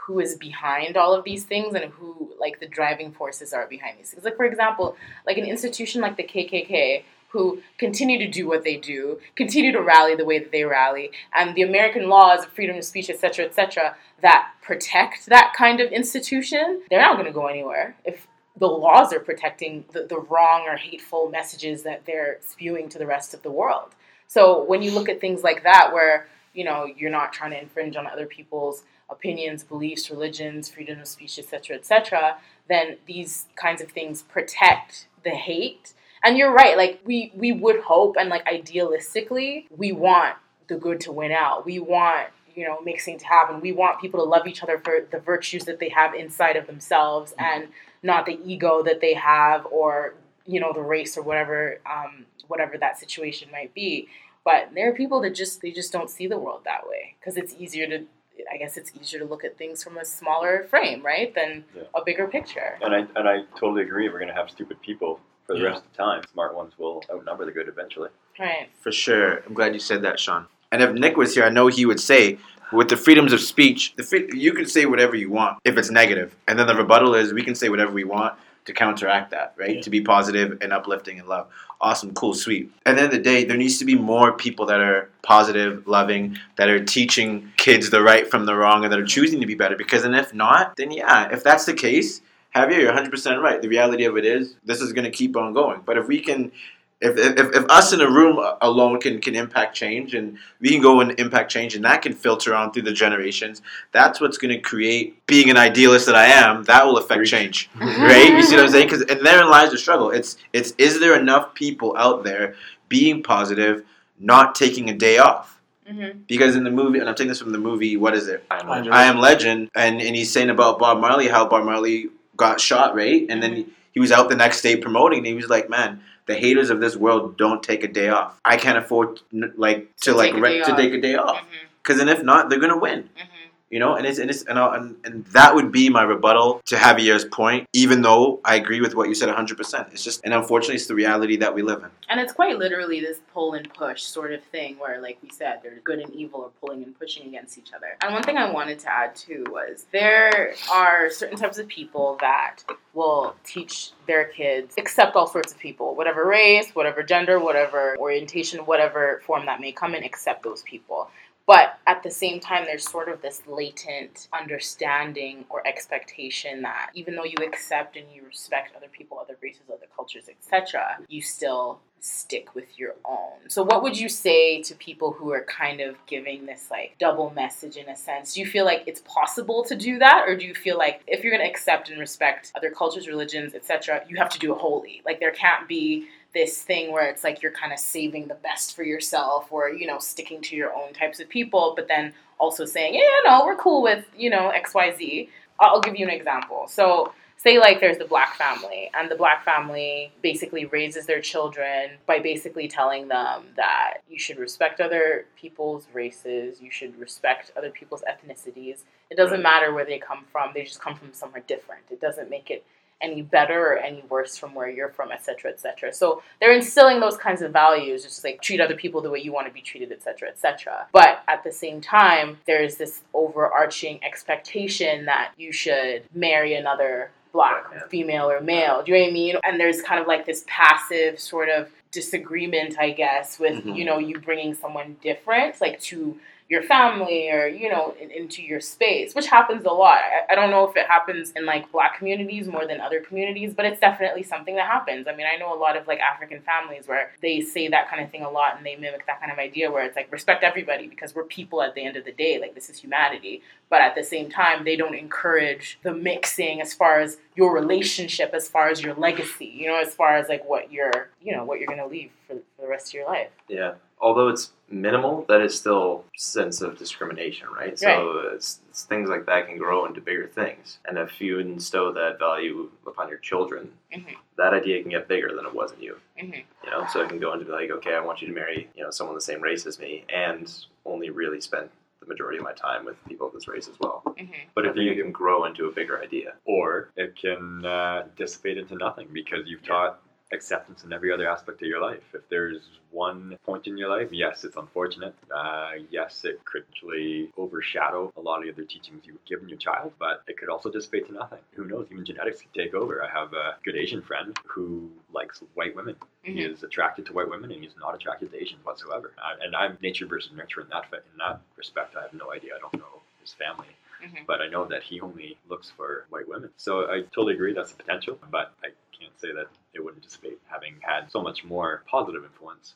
who is behind all of these things and who like the driving forces are behind these things. Like for example, like an institution like the KKK who continue to do what they do, continue to rally the way that they rally, and the American laws of freedom of speech, etc., etc., that protect that kind of institution, they're not going to go anywhere if the laws are protecting the, the wrong or hateful messages that they're spewing to the rest of the world. So when you look at things like that, where you know you're not trying to infringe on other people's opinions, beliefs, religions, freedom of speech, etc., etc., then these kinds of things protect the hate. And you're right, like we we would hope and like idealistically, we want the good to win out. We want you know mixing to happen. We want people to love each other for the virtues that they have inside of themselves and not the ego that they have or you know the race or whatever um, whatever that situation might be. But there are people that just they just don't see the world that way because it's easier to I guess it's easier to look at things from a smaller frame, right, than Yeah. a bigger picture. And I and I totally agree. We're going to have stupid people for the Yeah. rest of the time. Smart ones will outnumber the good eventually. Right. For sure. I'm glad you said that, Sean. And if Nick was here, I know he would say, with the freedoms of speech, the free, you can say whatever you want if it's negative. And then the rebuttal is we can say whatever we want to counteract that, right? Yeah. To be positive and uplifting and love. Awesome, cool, sweet. At the end of the day, there needs to be more people that are positive, loving, that are teaching kids the right from the wrong and that are choosing to be better. Because and if not, then yeah, if that's the case, Javier, you're 100% right. The reality of it is, this is going to keep on going. But if we can, if, if, if us in a room alone can, can impact change and we can go and impact change and that can filter on through the generations, that's what's going to create, being an idealist that I am, that will affect Preach. change. (laughs) Right? You see what I'm saying? Cause, and therein lies the struggle. It's, it's is there enough people out there being positive, not taking a day off? Mm-hmm. Because in the movie, and I'm taking this from the movie, what is it? I'm legend. I Am Legend, and, and he's saying about Bob Marley, how Bob Marley got shot, right? And then he, he was out the next day promoting, and he was like, man, the haters of this world don't take a day off. I can't afford, like, to, To like, take a re- day to off. take a day off. Mm-hmm. Because then if not, they're going to win. Mm-hmm. You know, and it's and it's and, I'll, and and that would be my rebuttal to Javier's point. Even though I agree with what you said 100, percent it's just and unfortunately it's the reality that we live in. And it's quite literally this pull and push sort of thing where, like we said, there's good and evil are pulling and pushing against each other. And one thing I wanted to add too was there are certain types of people that will teach their kids accept all sorts of people, whatever race, whatever gender, whatever orientation, whatever form that may come in, accept those people. But at the same time, there's sort of this latent understanding or expectation that even though you accept and you respect other people, other races, other cultures, etc., you still stick with your own. So, what would you say to people who are kind of giving this like double message in a sense? Do you feel like it's possible to do that, or do you feel like if you're going to accept and respect other cultures, religions, etc., you have to do it wholly? Like there can't be this thing where it's like you're kind of saving the best for yourself or you know sticking to your own types of people but then also saying yeah no we're cool with you know xyz i'll give you an example. So say like there's the black family and the black family basically raises their children by basically telling them that you should respect other people's races you should respect other people's ethnicities. It doesn't matter where they come from they just come from somewhere different. It doesn't make it any better or any worse from where you're from, etc., etc. So they're instilling those kinds of values, just like treat other people the way you want to be treated, etc., etc. But at the same time, there's this overarching expectation that you should marry another black Yeah. female or male. Do you know what I mean? And there's kind of like this passive sort of disagreement, I guess, with Mhm. you know you bringing someone different, like to your family or you know in, into your space which happens a lot. I, I don't know if it happens in like black communities more than other communities but it's definitely something that happens. I mean i know a lot of like african families where they say that kind of thing a lot and they mimic that kind of idea where it's like respect everybody because we're people at the end of the day. Like this is humanity. But at the same time they don't encourage the mixing as far as your relationship as far as your legacy you know as far as like what you're you know what you're going to leave for, for the rest of your life. Yeah. Although it's minimal, that is still sense of discrimination, right? So it's, it's things like that can grow into bigger things. And if you instill that value upon your children, Mhm. that idea can get bigger than it was in you. Mhm. You know, so it can go into like, okay, I want you to marry, you know, someone the same race as me, and only really spend the majority of my time with people of this race as well. Mhm. But I if think you can grow into a bigger idea. or it can uh, dissipate into nothing because you've Yeah. taught acceptance in every other aspect of your life. If there's one point in your life, yes, it's unfortunate. Uh, yes, it could actually overshadow a lot of the other teachings you've given your child, but it could also dissipate to nothing. Who knows? Even genetics could take over. I have a good Asian friend who likes white women. He Mhm. is attracted to white women, and he's not attracted to Asians whatsoever. Uh, and I'm nature versus nurture in that fa- in that respect. I have no idea. I don't know his family Mhm. but I know that he only looks for white women. So I totally agree that's the potential, but I can't say that it wouldn't dissipate. Having had so much more positive influence,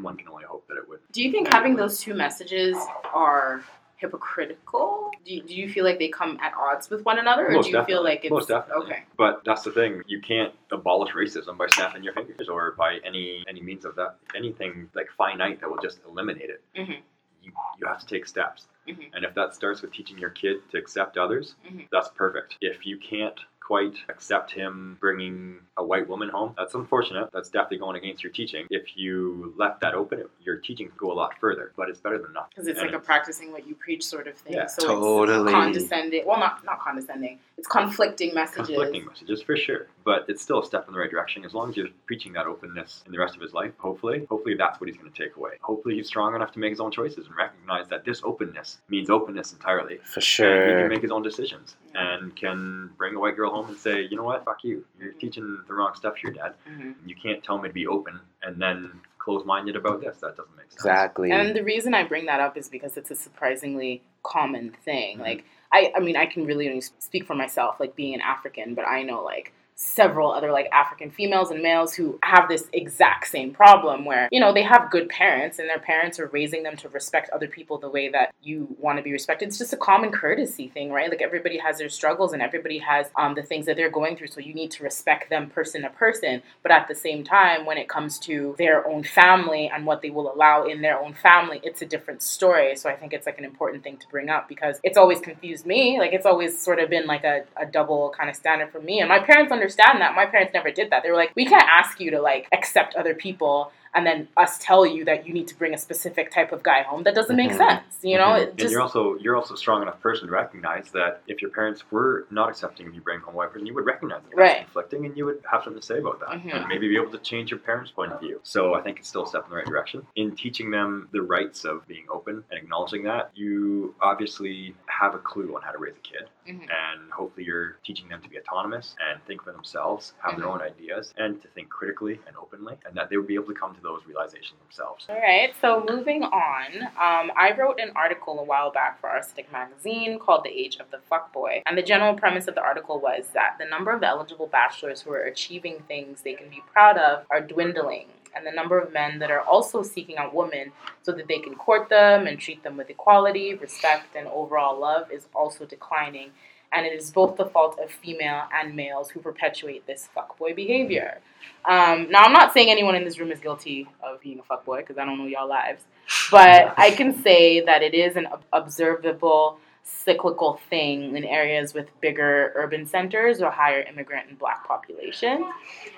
one can only hope that it would. Do you think having those two messages are hypocritical? Do you, do you feel like they come at odds with one another, or Most do you feel definitely. like it's Most definitely. okay? But that's the thing. You can't abolish racism by snapping your fingers or by any any means of that anything like finite that will just eliminate it. Mhm. You, you have to take steps. Mhm. And if that starts with teaching your kid to accept others, Mhm. that's perfect. If you can't quite accept him bringing a white woman home, that's unfortunate. That's definitely going against your teaching. If you left that open, your teaching could go a lot further, but it's better than nothing. Because it's And like a practicing what you preach sort of thing. Yeah, so totally. it's condescending. Well, not not condescending. It's conflicting messages. conflicting messages for sure. But it's still a step in the right direction. As long as you're preaching that openness in the rest of his life hopefully hopefully that's what he's going to take away. Hopefully he's strong enough to make his own choices and recognize that this openness means openness entirely. For and he can make his own decisions and can bring a white girl home and say you know what? Fuck you. You're teaching the wrong stuff to your dad. Mhm. you can't tell me to be open and then close-minded about this. That doesn't make sense. Exactly. And the reason I bring that up is because it's a surprisingly common thing. Mhm. Like I, I mean, I can really only speak for myself, like being an African, but I know like several other like African females and males who have this exact same problem where, you know, they have good parents and their parents are raising them to respect other people the way that you want to be respected. It's just a common courtesy thing, right? Like everybody has their struggles and everybody has um, the things that they're going through. So you need to respect them person to person. But at the same time, when it comes to their own family and what they will allow in their own family, it's a different story. So I think it's like an important thing to bring up because it's always confused me. Like it's always sort of been like a, a double kind of standard for me. And my parents understand that. My parents never did that. They were like, we can't ask you to like accept other people and then us tell you that you need to bring a specific type of guy home. That doesn't make Mhm. sense. You know, Mhm. it and you're also you're also a strong enough person to recognize that if your parents were not accepting of you bring home a white person, you would recognize that that's Right. conflicting, and you would have something to say about that, Mhm. and maybe be able to change your parents' point of view. So I think it's still a step in the right direction in teaching them the rights of being open and acknowledging that. You obviously have a clue on how to raise a kid, Mhm. and hopefully you're teaching them to be autonomous and think for themselves, have their Mhm. own ideas, and to think critically and openly, and that they would be able to come to those realizations themselves. All right, so moving on, um, I wrote an article a while back for Arsenic Magazine called The Age of the Fuckboy. And the general premise of the article was that the number of eligible bachelors who are achieving things they can be proud of are dwindling. And the number of men that are also seeking out women so that they can court them and treat them with equality, respect, and overall love is also declining. And it is both the fault of female and males who perpetuate this fuckboy behavior. Um, now, I'm not saying anyone in this room is guilty of being a fuckboy because I don't know y'all lives, but I can say that it is an observable cyclical thing in areas with bigger urban centers or higher immigrant and black populations.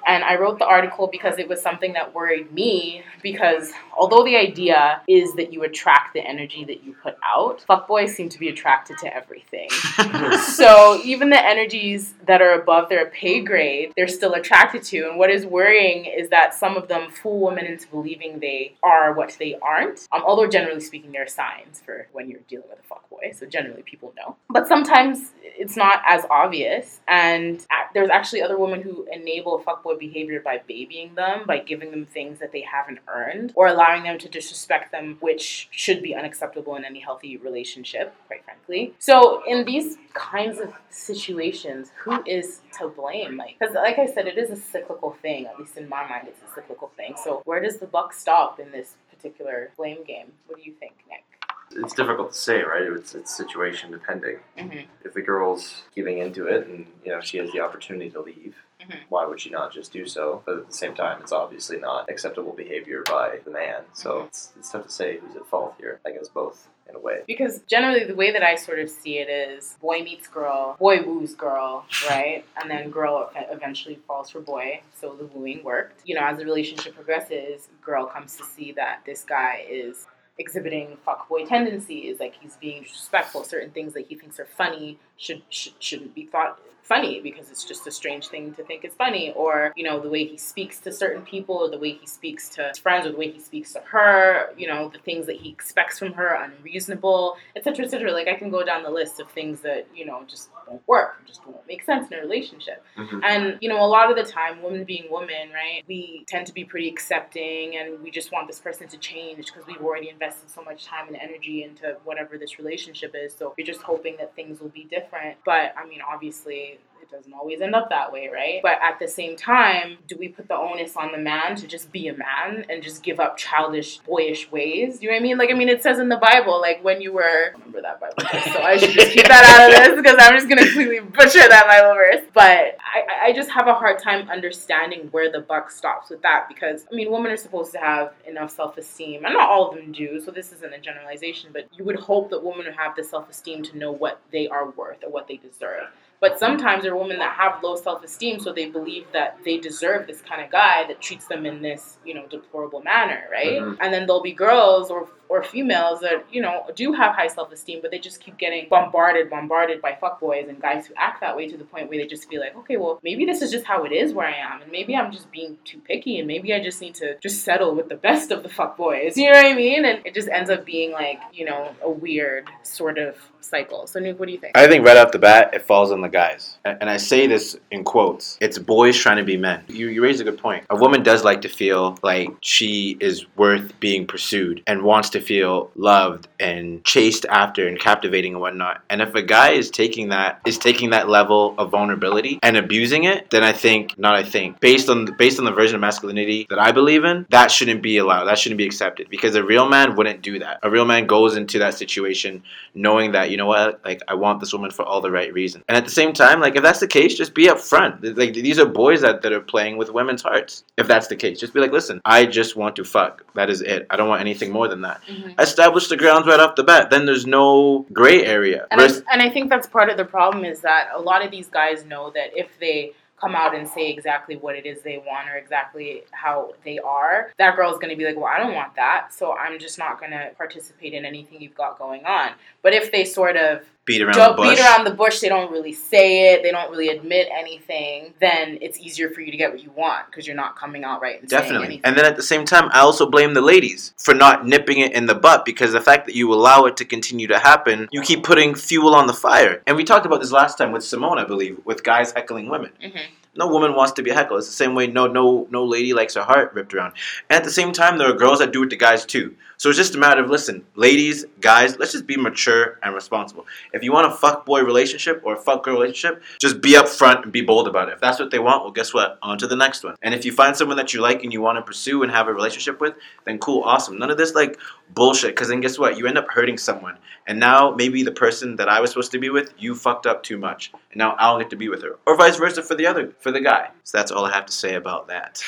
And I wrote the article because it was something that worried me because although the idea is that you attract the energy that you put out, fuckboys seem to be attracted to everything. (laughs) so even the energies that are above their pay grade, they're still attracted to. And what is worrying is that some of them fool women into believing they are what they aren't. Um, although generally speaking, there are signs for when you're dealing with a fuckboy. So generally people know. But sometimes it's not as obvious. And there's actually other women who enable fuckboy behavior by babying them, by giving them things that they haven't earned, or allowing them to disrespect them, which should be unacceptable in any healthy relationship, quite frankly. So in these kinds of situations, who is to blame? Like, because like I said, it is a cyclical thing. At least in my mind, it's a cyclical thing. So where does the buck stop in this particular blame game? What do you think, Nick? It's difficult to say, right? It's, it's situation depending. Mhm. If the girl's giving into it and you know she has the opportunity to leave, Mhm. why would she not just do so? But at the same time, it's obviously not acceptable behavior by the man. So Mhm. it's, it's tough to say who's at fault here. I guess both in a way. Because generally, the way that I sort of see it is boy meets girl, boy woos girl, right? And then girl eventually falls for boy. So the wooing worked. You know, as the relationship progresses, girl comes to see that this guy is exhibiting fuckboy tendencies, like he's being disrespectful. Certain things that he thinks are funny should, should shouldn't be thought funny because it's just a strange thing to think is funny. Or you know the way he speaks to certain people, or the way he speaks to his friends, or the way he speaks to her. You know the things that he expects from her are unreasonable, etc., etc. Like I can go down the list of things that you know just don't work, just don't make sense in a relationship. Mhm. And you know, a lot of the time, women being women, right, we tend to be pretty accepting, and we just want this person to change because we've already invested so much time and energy into whatever this relationship is. So you're just hoping that things will be different. But I mean, obviously. It doesn't always end up that way, right? But at the same time, do we put the onus on the man to just be a man and just give up childish, boyish ways? You know what I mean? Like, I mean, it says in the Bible, like when you were, remember that Bible verse, so I should just keep that out of this because I'm just gonna completely butcher that Bible verse. But I, I just have a hard time understanding where the buck stops with that because I mean, women are supposed to have enough self-esteem, and not all of them do. So this isn't a generalization, but you would hope that women would have the self-esteem to know what they are worth or what they deserve. But sometimes there are women that have low self-esteem, so they believe that they deserve this kind of guy that treats them in this, you know, deplorable manner, right? Mhm. And then there'll be girls or or females that you know do have high self-esteem, but they just keep getting bombarded, bombarded by fuckboys and guys who act that way to the point where they just feel like, okay, well, maybe this is just how it is where I am, and maybe I'm just being too picky, and maybe I just need to just settle with the best of the fuckboys. (laughs) You know what I mean? And it just ends up being like, you know, a weird sort of cycle. So, Nuke, what do you think? I think right off the bat, it falls on the guys. And and I say this in quotes. It's boys trying to be men. You, you raise a good point. A woman does like to feel like she is worth being pursued and wants to feel loved and chased after and captivating and whatnot. And if a guy is taking that is taking that level of vulnerability and abusing it, then I think not I think based on based on the version of masculinity that I believe in, that shouldn't be allowed. That shouldn't be accepted because a real man wouldn't do that. A real man goes into that situation knowing that you know what, like I want this woman for all the right reasons. And at the same time, like if that's the case, just be upfront. Like these are boys that, that are playing with women's hearts. If that's the case, just be like, listen, I just want to fuck. That is it. I don't want anything more than that. Mhm. Establish the grounds right off the bat. Then there's no gray area. And I, and I think that's part of the problem is that a lot of these guys know that if they come out and say exactly what it is they want or exactly how they are, that girl's going to be like, well, I don't want that. So I'm just not going to participate in anything you've got going on. But if they sort of beat around don't the bush. beat around the bush, they don't really say it, they don't really admit anything, then it's easier for you to get what you want because you're not coming out right and Definitely. And then at the same time, I also blame the ladies for not nipping it in the butt because the fact that you allow it to continue to happen, you keep putting fuel on the fire. And we talked about this last time with Simone, I believe, with guys heckling women. Mhm. No woman wants to be heckled. It's the same way no no no lady likes her heart ripped around. And at the same time, there are girls that do it to guys too. So it's just a matter of listen, ladies, guys, let's just be mature and responsible. If you want a fuck boy relationship or a fuck girl relationship, just be upfront and be bold about it. If that's what they want, well, guess what? On to the next one. And if you find someone that you like and you want to pursue and have a relationship with, then cool, awesome. None of this like bullshit, because then guess what? You end up hurting someone. And now maybe the person that I was supposed to be with, you fucked up too much. And now I don't get to be with her. Or vice versa for the other, for the guy. So that's all I have to say about that.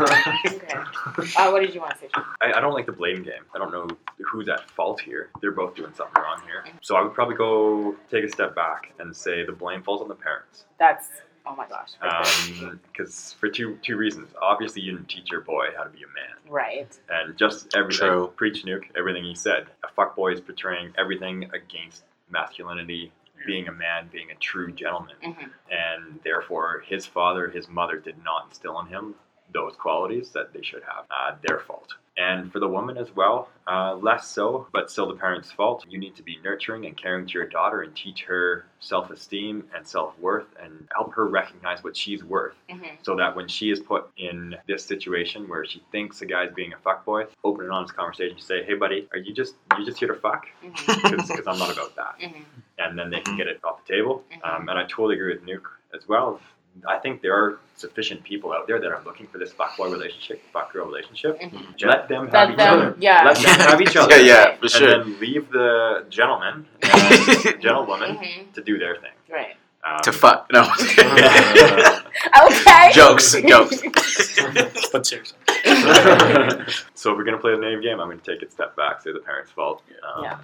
Okay. Uh, what did you want to say? I, I don't like the blame game. I don't know who's at fault here. They're both doing something wrong here. So I would probably go take a step back and say the blame falls on the parents. That's, oh my gosh. right Because for two two reasons. Obviously, you didn't teach your boy how to be a man. Right. And just everything, True. preach nuke, everything he said. A fuck boy is portraying everything against masculinity, being a man, being a true gentleman. Mhm. And therefore, his father, his mother did not instill in him those qualities that they should have. Uh, their fault. And for the woman as well, uh, less so, but still the parents' fault. You need to be nurturing and caring to your daughter and teach her self esteem and self worth and help her recognize what she's worth Mhm. so that when she is put in this situation where she thinks a guy's being a fuckboy, open and honest conversation, say, "Hey, buddy, are you just you just here to fuck? (laughs) Because I'm not about that." Mhm. And then they can get it off the table. Mhm. Um, and I totally agree with Nuke as well. I think there are sufficient people out there that are looking for this fuckboy relationship, fuckgirl relationship. Mhm. Let them have Let each them- other. yeah. Let them have each other. yeah, yeah, for And then leave the gentleman and (laughs) gentlewoman Mhm. to do their thing. Right. Um, to fuck. No. (laughs) Okay. jokes, jokes. (laughs) But seriously. so if we're gonna play the name game, I'm gonna take it a step back, say the parents' fault. Um, Yeah.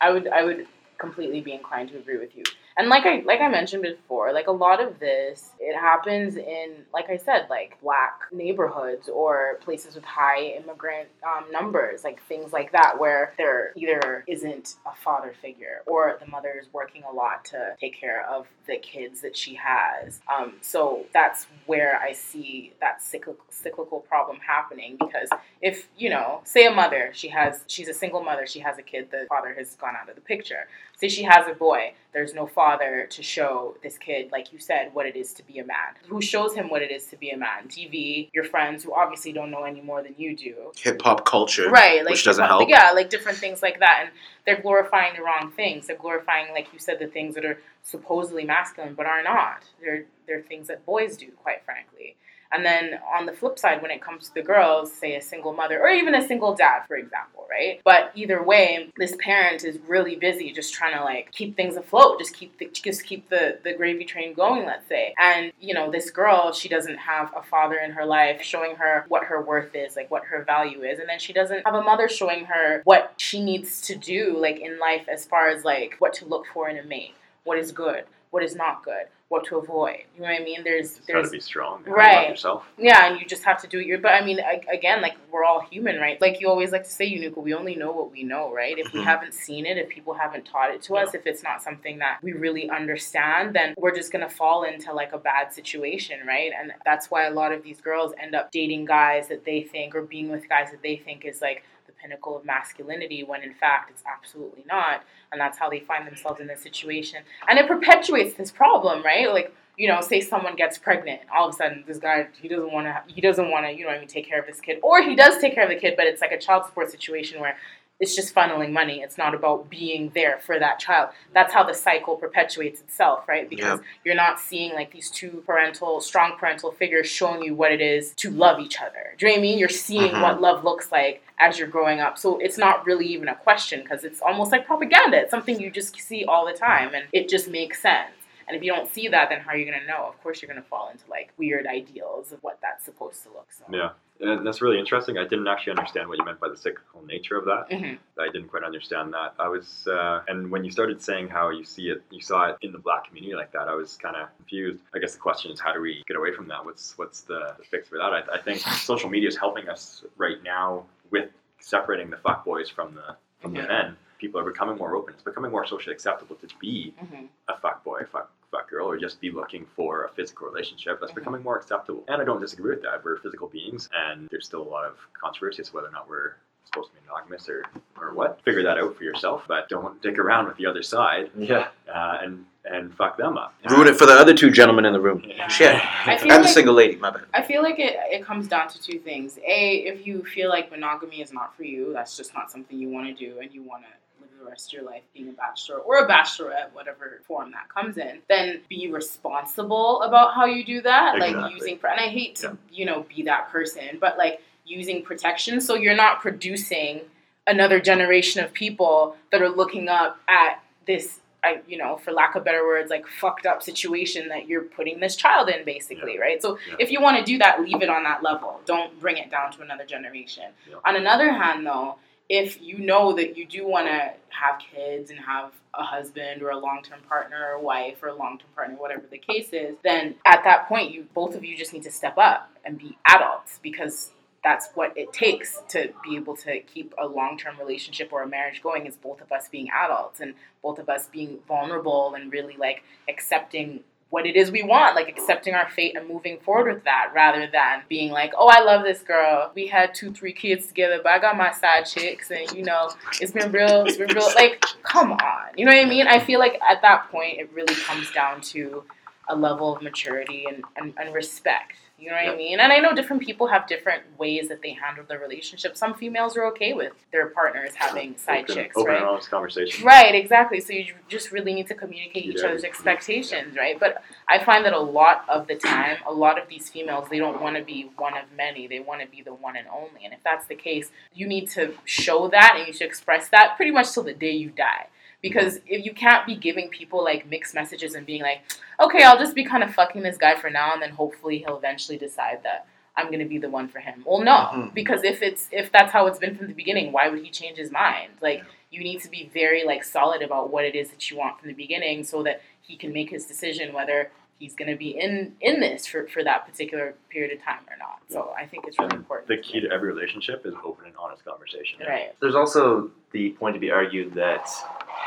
I would I would completely be inclined to agree with you. And like I like I mentioned before, like a lot of this, it happens in like I said, like black neighborhoods or places with high immigrant um, numbers, like things like that, where there either isn't a father figure or the mother is working a lot to take care of the kids that she has. Um, so that's where I see that cyclical cyclical problem happening because if you know, say a mother, she has she's a single mother, she has a kid, the father has gone out of the picture. Say she has a boy, there's no father to show this kid, like you said, what it is to be a man. Who shows him what it is to be a man? TV, your friends who obviously don't know any more than you do. Hip hop culture, Right, like which doesn't help. Yeah, like different things like that, and they're glorifying the wrong things. They're glorifying, like you said, the things that are supposedly masculine but are not. They're they're things that boys do, quite frankly. And then on the flip side, when it comes to the girls, say a single mother or even a single dad, for example, right? But either way, this parent is really busy just trying to like keep things afloat, just keep the, just keep the the gravy train going, let's say. And you know, this girl, she doesn't have a father in her life showing her what her worth is, like what her value is, and then she doesn't have a mother showing her what she needs to do, like in life, as far as like what to look for in a mate, what is good, what is not good, what to avoid. You know what I mean? There's Just gotta be strong. Right. Yourself. yeah, and you just have to do it. Your, but I mean, again, like we're all human, right? Like you always like to say, Unuka, we only know what we know, right? If we Mhm. haven't seen it, if people haven't taught it to us, if it's not something that we really understand, then we're just gonna fall into like a bad situation, right? And that's why a lot of these girls end up dating guys that they think or being with guys that they think is like pinnacle of masculinity when in fact it's absolutely not. And that's how they find themselves in this situation. And it perpetuates this problem right? Like you know say someone gets pregnant all of a sudden this guy he doesn't want to he doesn't want to you know I mean take care of this kid. Or he does take care of the kid but it's like a child support situation where it's just funneling money. It's not about being there for that child. That's how the cycle perpetuates itself right? Because you're not seeing like these two parental strong parental figures showing you what it is to love each other. Do you know what i mean? You're seeing Mhm. what love looks like as you're growing up. So it's not really even a question because it's almost like propaganda. It's something you just see all the time and it just makes sense. And if you don't see that then how are you going to know? Of course you're going to fall into like weird ideals of what that's supposed to look so Yeah. And that's really interesting. I didn't actually understand what you meant by the cyclical nature of that. Mhm. I didn't quite understand that. I was, uh, and when you started saying how you see it, you saw it in the black community like that, I was kind of confused. I guess the question is, how do we get away from that? What's what's the, the fix for that? I, I think (laughs) social media is helping us right now with separating the fuck boys from the from the Mhm. men. People are becoming more open. It's becoming more socially acceptable to be hmm a fuck boy, fuck fuck girl, or just be looking for a physical relationship. That's Mhm. becoming more acceptable. And I don't disagree with that. We're physical beings, and there's still a lot of controversy as to whether or not we're supposed to be monogamous or, or what. Figure that out for yourself, but don't dick around with the other side Yeah. uh, and and fuck them up. Ruin it for the other two gentlemen in the room. Yeah. Shit. I feel And the single lady, my bad. I feel like it, it comes down to two things. A, if you feel like monogamy is not for you, that's just not something you want to do, and you want to live the rest of your life being a bachelor or a bachelorette, whatever form that comes in, then be responsible about how you do that. Like using, and I hate to, you know, be that person, but like using protection so you're not producing another generation of people that are looking up at this I, you know, for lack of better words, like fucked up situation that you're putting this child in, basically, right? So Yeah. if you want to do that, leave it on that level. Don't bring it down to another generation. Yeah. On another hand, though, if you know that you do want to have kids and have a husband or a long-term partner or wife or a long-term partner, whatever the case is, then at that point, you both of you just need to step up and be adults because that's what it takes to be able to keep a long-term relationship or a marriage going is both of us being adults and both of us being vulnerable and really like accepting what it is we want, like accepting our fate and moving forward with that rather than being like, oh, I love this girl. We had two, three kids together, but I got my side chicks and, you know, it's been real, it's been real. Like, come on. You know what I mean? I feel like at that point, it really comes down to a level of maturity and, and, and respect. You know what I mean? And I know different people have different ways that they handle their relationship. Some females are okay with their partners having side open, chicks, open right? and honest conversation. Right, exactly. So you just really need to communicate You each other's expectations, right? But I find that a lot of the time, a lot of these females, they don't want to be one of many. They want to be the one and only. And if that's the case, you need to show that and you should express that pretty much till the day you die. Because if you can't be giving people like mixed messages and being like, okay, I'll just be kind of fucking this guy for now, and then hopefully he'll eventually decide that I'm gonna be the one for him. Well, no, Mhm. because if it's if that's how it's been from the beginning, why would he change his mind? Like you need to be very like solid about what it is that you want from the beginning, so that he can make his decision whether he's going to be in in this for, for that particular period of time or not. So I think it's really And important. the key to every relationship is open and honest conversation. right. There's also the point to be argued that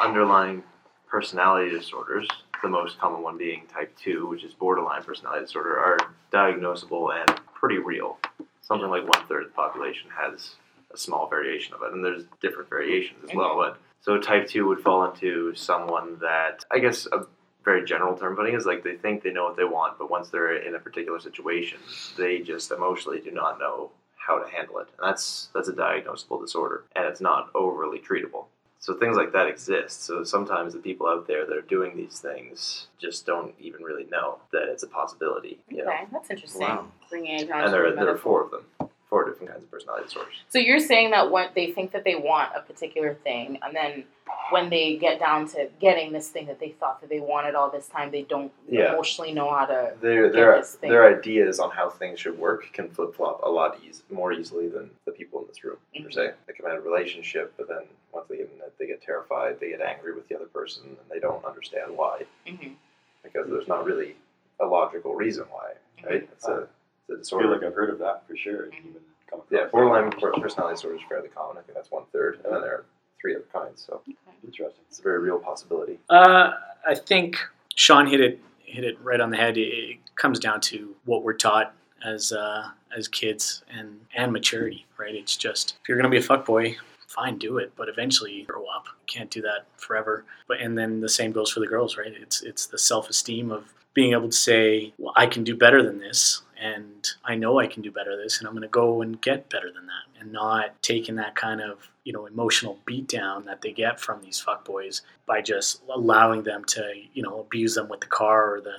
underlying personality disorders, the most common one being type 2, which is borderline personality disorder, are diagnosable and pretty real. Something like one third of the population has a small variation of it, and there's different variations as well. But so type 2 would fall into someone that, I guess, a very general term putting is like they think they know what they want, but once they're in a particular situation, they just emotionally do not know how to handle it. And that's that's a diagnosable disorder, and it's not overly treatable. So things like that exist. So sometimes the people out there that are doing these things just don't even really know that it's a possibility. You know? Okay, that's interesting. Wow. Bringing it down And there, are- there are four of them, four different kinds of personality disorders. So you're saying that when they think that they want a particular thing, and then when they get down to getting this thing that they thought that they wanted all this time, they don't Yeah. emotionally know how to. Their Get their this thing. their ideas on how things should work can flip flop a lot eas- more easily than the people in this room per Mhm. se. They come out of a relationship, but then once they get in it, they get terrified, they get angry with the other person, and they don't understand why Mhm. because there's not really a logical reason why, right? It's a it's a I disorder. feel like I've heard of that for sure. even come yeah, it. borderline per- personality disorder is fairly common. I think that's one third, and then there are three other kinds. So Interesting. it's a very real possibility. Uh, I think Sean hit it hit it right on the head. It, it comes down to what we're taught as uh, as kids and and maturity, right? It's just if you're gonna be a fuckboy, fine, do it, but eventually you grow up. You can't do that forever. But and then the same goes for the girls, right? It's it's the self esteem of being able to say, well, I can do better than this, and I know I can do better this, and I'm going to go and get better than that, and not taking that kind of you know emotional beatdown that they get from these fuckboys by just allowing them to you know abuse them with the car or the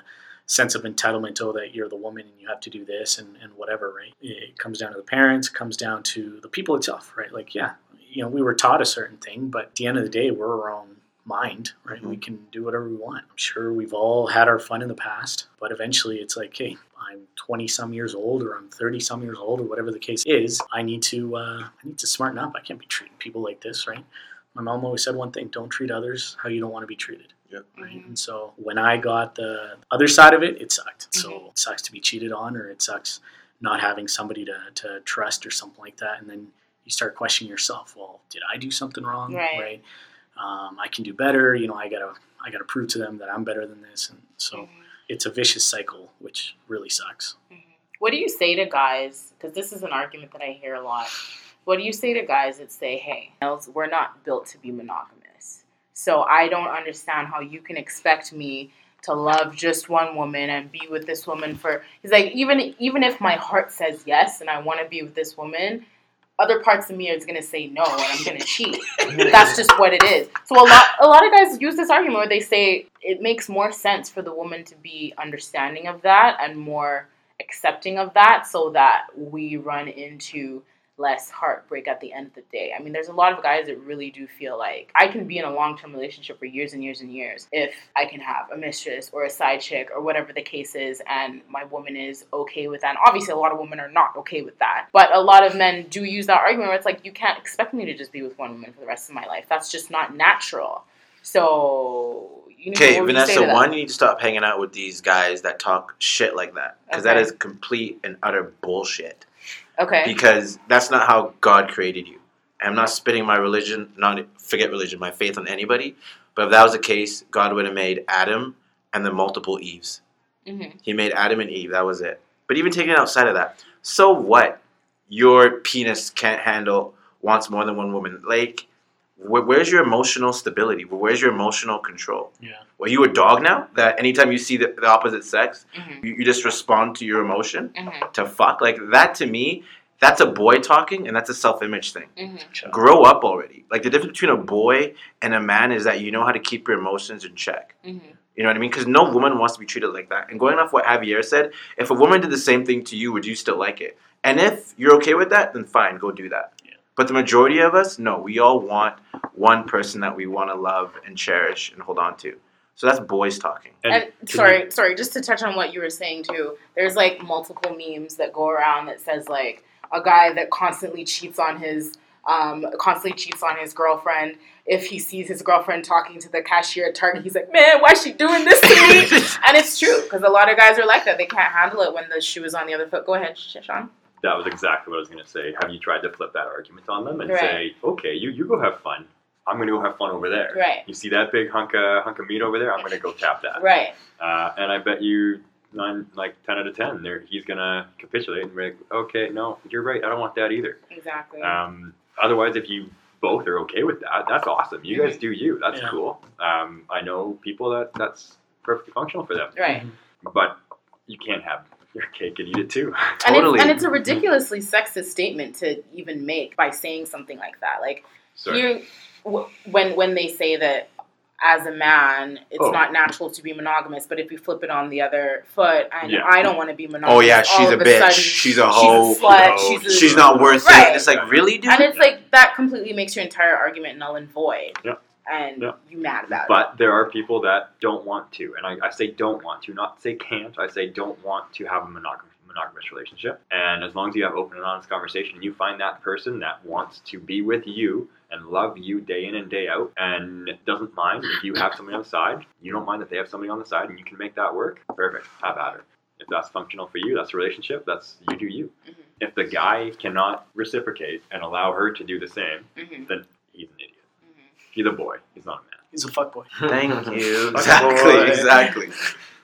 sense of entitlement oh that you're the woman and you have to do this and, and whatever right? It comes down to the parents it comes down to the people itself right? Like yeah you know we were taught a certain thing but at the end of the day we're our own mind right? We mm-hmm. can do whatever we want. I'm sure we've all had our fun in the past but eventually it's like hey i'm 20 some years old or i'm 30 some years old or whatever the case is i need to uh, i need to smarten up. I can't be treating people like this right? My mom always said one thing don't treat others how you don't want to be treated. Right? And so when i got the other side of it it sucked. So it sucks to be cheated on or it sucks not having somebody to, to trust or something like that. And then you start questioning yourself well did i do something wrong? Right. Um, i can do better. You know i gotta i gotta prove to them that i'm better than this. And so it's a vicious cycle which really sucks mm-hmm. What do you say to guys? Because this is an argument that I hear a lot. What do you say to guys that say, "Hey, we're not built to be monogamous, so I don't understand how you can expect me to love just one woman and be with this woman for." He's like, even even if my heart says yes and I want to be with this woman, other parts of me is gonna say no and I'm gonna cheat. (laughs) That's just what it is. So a lot a lot of guys use this argument where they say it makes more sense for the woman to be understanding of that and more accepting of that so that we run into less heartbreak at the end of the day. I mean, there's a lot of guys that really do feel like I can be in a long term relationship for years and years and years if I can have a mistress or a side chick or whatever the case is, and my woman is okay with that. And obviously, a lot of women are not okay with that. But a lot of men do use that argument where it's like, you can't expect me to just be with one woman for the rest of my life. That's just not natural. So, Okay, Vanessa, one, you need to stop hanging out with these guys that talk shit like that. Because that Okay. is complete and utter bullshit. Okay. Because that's not how God created you. I'm not spitting my religion, not forget religion, my faith on anybody. But if that was the case, God would have made Adam and the multiple Eves. Mhm. He made Adam and Eve, that was it. But even taking it outside of that, so what? Your penis can't handle, wants more than one woman. Like, wh- where's your emotional stability? Where's your emotional control? Yeah. Well, you a dog now? That anytime you see the, the opposite sex, Mhm. you, you just respond to your emotion Mhm. to fuck? Like, that to me, that's a boy talking and that's a self image thing. Mhm. Grow up already. Like, the difference between a boy and a man is that you know how to keep your emotions in check. Mhm. You know what I mean? Because no woman wants to be treated like that. And going off what Javier said, if a woman did the same thing to you, would you still like it? And if you're okay with that, then fine, go do that. Yeah. But the majority of us, no, we all want one person that we want to love and cherish and hold on to. So that's boys talking. And, sorry, sorry, just to touch on what you were saying too. There's like multiple memes that go around that says like a guy that constantly cheats on his um, constantly cheats on his girlfriend. If he sees his girlfriend talking to the cashier at Target, he's like, "Man, why is she doing this to me?" (laughs) and it's true because a lot of guys are like that. They can't handle it when the shoe is on the other foot. Go ahead, Sean. That was exactly what I was going to say. Have you tried to flip that argument on them and Right. say, okay, you, you go have fun. I'm going to go have fun over there. Right. You see that big hunk of, hunk of meat over there? I'm going to go tap that. Right. Uh, and I bet you nine, like 10 out of 10, there he's going to capitulate and be like, okay, no, you're right. I don't want that either. Exactly. Um, otherwise, if you both are okay with that, that's awesome. You guys do you. That's Yeah. cool. Um, I know people that that's perfectly functional for them. right. But you can't have your cake and eat it too. And Totally. it's, and it's a ridiculously sexist statement to even make by saying something like that. Like Sorry. you, when when they say that as a man, it's Oh. not natural to be monogamous, but if you flip it on the other foot, and Yeah. I don't want to be monogamous. Oh yeah, she's a of bitch. sudden, she's a hoe. She's a slut. hoe. She's, a, She's not worth Right. it. It's like, really, dude? and it's like that completely makes your entire argument null and void. Yeah. And Yeah. you mad about it. But there are people that don't want to, and I, I say don't want to, not say can't. I say don't want to have a monogamous monogamous relationship. And as long as you have open and honest conversation, and you find that person that wants to be with you and love you day in and day out, and doesn't mind if you have somebody on the side. You don't mind that they have somebody on the side, and you can make that work. Perfect. Have at it. If that's functional for you, that's a relationship. That's you do you. Mhm. If the guy cannot reciprocate and allow her to do the same, Mhm, then he's an idiot. He's a boy. He's not a man. He's a fuckboy. (laughs) Thank (laughs) you. Fuck Exactly, boy. exactly.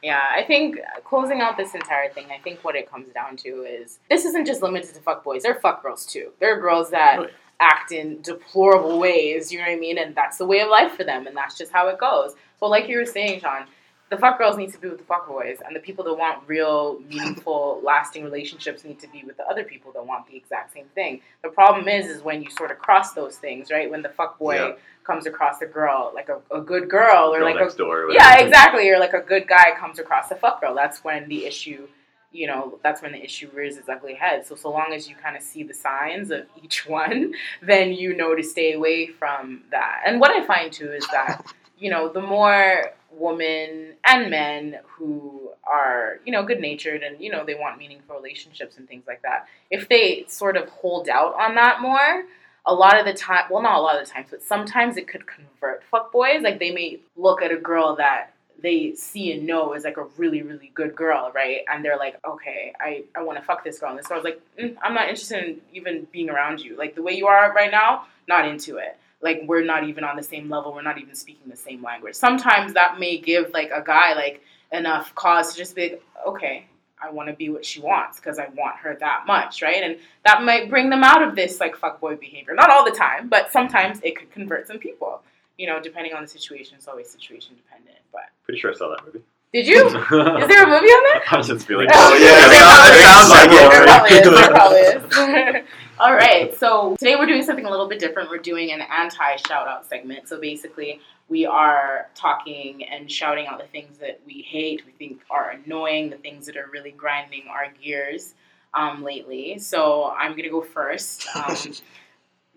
Yeah, I think closing out this entire thing, I think what it comes down to is this isn't just limited to fuck boys. There are fuck girls too. There are girls that act in deplorable ways, you know what I mean? And that's the way of life for them, and that's just how it goes. So, like you were saying, Sean, the fuck girls need to be with the fuck boys, and the people that want real, meaningful, (laughs) lasting relationships need to be with the other people that want the exact same thing. The problem is, is when you sort of cross those things, right? When the fuck boy Yeah. Comes across a girl, like a, a good girl, or Girl like a door. Yeah, exactly. Or like a good guy comes across a fuck girl. That's when the issue, you know, that's when the issue rears its ugly head. So so long as you kind of see the signs of each (laughs) one, then you know to stay away from that. And what I find too is that, (laughs) you know, the more women and men who are, you know, good natured and, you know, they want meaningful relationships and things like that, if they sort of hold out on that more, a lot of the time, well, not a lot of the times, but sometimes it could convert fuckboys. Like they may look at a girl that they see and know is like a really, really good girl, right? And they're like, okay, I, I want to fuck this girl. And this girl's like, mm, I'm not interested in even being around you. Like the way you are right now, not into it. Like we're not even on the same level. We're not even speaking the same language. Sometimes that may give like a guy like enough cause to just be like, okay, I want to be what she wants because I want her that much, right? And that might bring them out of this like fuckboy behavior. Not all the time, but sometimes it could convert some people. You know, depending on the situation. It's always situation dependent. But Pretty sure I saw that movie. did you? Is there a (laughs) movie on that? I just feel oh, like Oh, yeah, it sounds like probably is. Probably is. (laughs) All right. So today we're doing something a little bit different. We're doing an anti shout out segment. So basically, we are talking and shouting out the things that we hate, we think are annoying, the things that are really grinding our gears um, lately. So I'm gonna go first. (laughs) Um,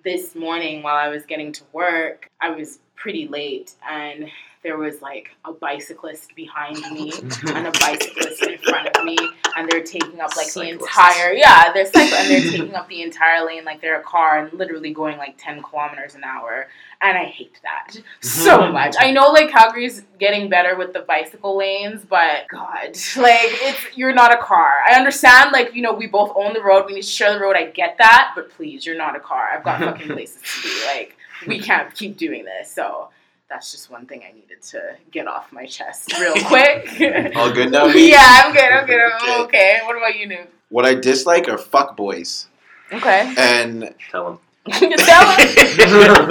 this morning while I was getting to work, I was pretty late and there was like a bicyclist behind me (laughs) and a bicyclist in front of me and they're taking up like the entire yeah they're cycle and they're taking up the entire lane like they're a car and literally going like 10 kilometers an hour and I hate that so (laughs) much. I know like Calgary's getting better with the bicycle lanes but god (laughs) like it's you're not a car. I understand like you know we both own the road we need to share the road I get that but please you're not a car. I've got fucking places to be like we can't keep doing this so that's just one thing I needed to get off my chest real (laughs) quick. All good now, (laughs) B? yeah, I'm good. I'm good. I'm okay. What about you, Noob? What I dislike are fuck boys, Okay. and Tell them. (laughs) Tell him.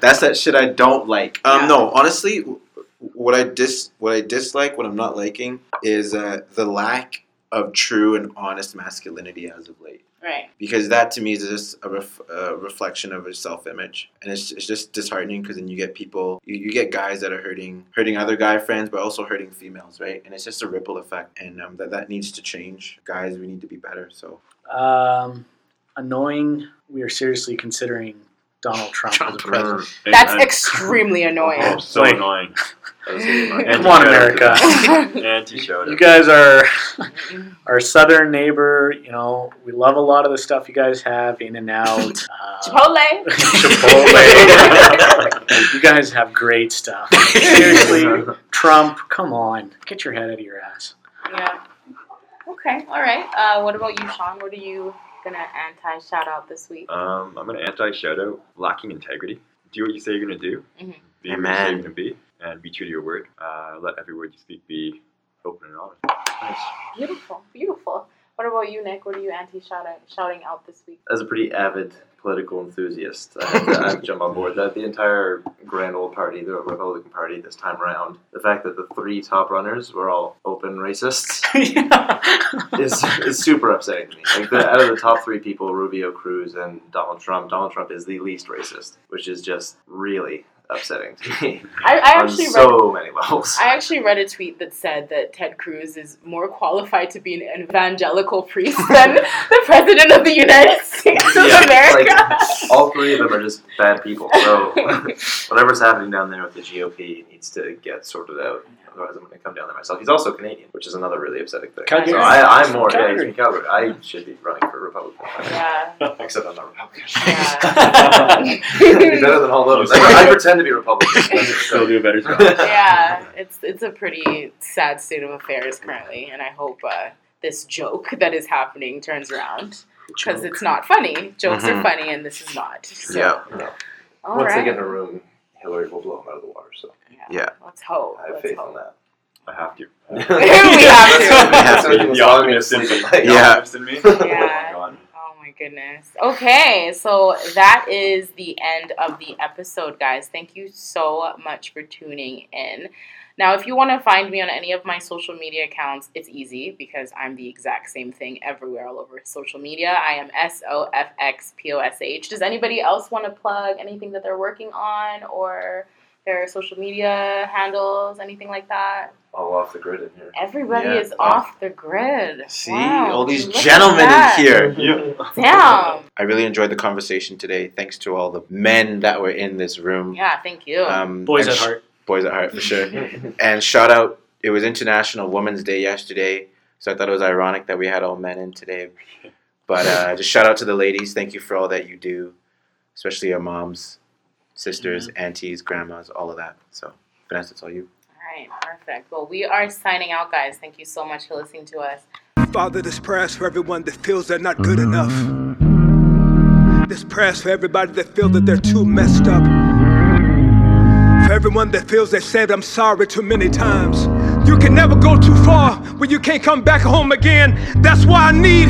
that's that shit I don't like. Um, Yeah. no, honestly, what I dis what I dislike, what I'm not liking, is uh, the lack of true and honest masculinity as of late. Right. Because that to me is just a, ref, a reflection of a self image, and it's, it's just disheartening because then you get people, you, you get guys that are hurting hurting other guy friends, but also hurting females, right? And it's just a ripple effect, and um, that that needs to change. Guys, we need to be better. So Um, annoying. We are seriously considering Donald Trump as a president. That's extremely (laughs) annoying. Oh, so Like- annoying. (laughs) annoying. Come on, America. (laughs) You guys are our southern neighbor. You know, we love a lot of the stuff you guys have In-N-Out. Uh, Chipotle. Chipotle. you guys have great stuff. Seriously, Trump, come on, get your head out of your ass. Yeah. Okay. All right. Uh, what about you, Sean? What do you gonna anti shout out this week? Um, I'm gonna anti shout out lacking integrity. Do what you say you're gonna do. Mhm. Be what you say Amen. you're gonna be, and be true to your word. Uh, let every word you speak be open and honest. Beautiful. Beautiful. What about you, Nick? What are you anti shouting out this week? As a pretty avid political enthusiast, I (laughs) have, to, I have to jump on board that the entire Grand Old Party, the Republican Party, this time around, the fact that the three top runners were all open racists (laughs) is, is super upsetting to me. Like the, out of the top three people, Rubio, Cruz, and Donald Trump, Donald Trump is the least racist, which is just really upsetting to me I, I on actually read. so many levels. I actually read a tweet that said that Ted Cruz is more qualified to be an evangelical priest than (laughs) the president of the United States of (laughs) Yeah, America. like, all three of them are just bad people. So (laughs) whatever's happening down there with the GOP needs to get sorted out. Otherwise, I'm going to come down there myself. He's also Canadian, which is another really upsetting thing. Calgary. So I, I'm more yeah, he's from Calgary. I should be running for Republican. yeah. (laughs) Except I'm not Republican. Yeah. be better than all those. I, I pretend to be Republican. Still do a better job. yeah, it's it's a pretty sad state of affairs currently, and I hope uh, this joke that is happening turns around because it's not funny. Jokes are Mhm. funny, and this is not. So, Yeah. No. all Once right. they get in a room, Hillary will blow them out of the water. So Yeah. Let's hope. I have Let's faith hope. on that. I have to. (laughs) (laughs) we have to. (laughs) That's The what was bothering to optimist in me. Yeah. in me. Oh Yeah. my. Oh my goodness. Okay, so that is the end of the episode, guys. Thank you so much for tuning in. Now, if you want to find me on any of my social media accounts, it's easy because I'm the exact same thing everywhere, all over social media. I am S O F X P O S H. Does anybody else want to plug anything that they're working on or their social media handles, anything like that? All off the grid in here. Everybody Yeah, is off- off the grid. See, Wow, all these look gentlemen in here. (laughs) Yeah. Damn. I really enjoyed the conversation today. Thanks to all the men that were in this room. Yeah, thank you. Um, Boys at sh- heart. Boys at heart for sure. (laughs) and shout out! It was International Women's Day yesterday, so I thought it was ironic that we had all men in today. But uh, just shout out to the ladies. Thank you for all that you do, especially your moms, sisters, aunties, grandmas, all of that. So Vanessa, it's all you. All right, perfect. Well, we are signing out, guys. Thank you so much for listening to us. Father, this prayer is for everyone that feels they're not good enough. This prayer is for everybody that feels that they're too messed up. Everyone that feels they said I'm sorry too many times. You can never go too far when you can't come back home again. That's why I need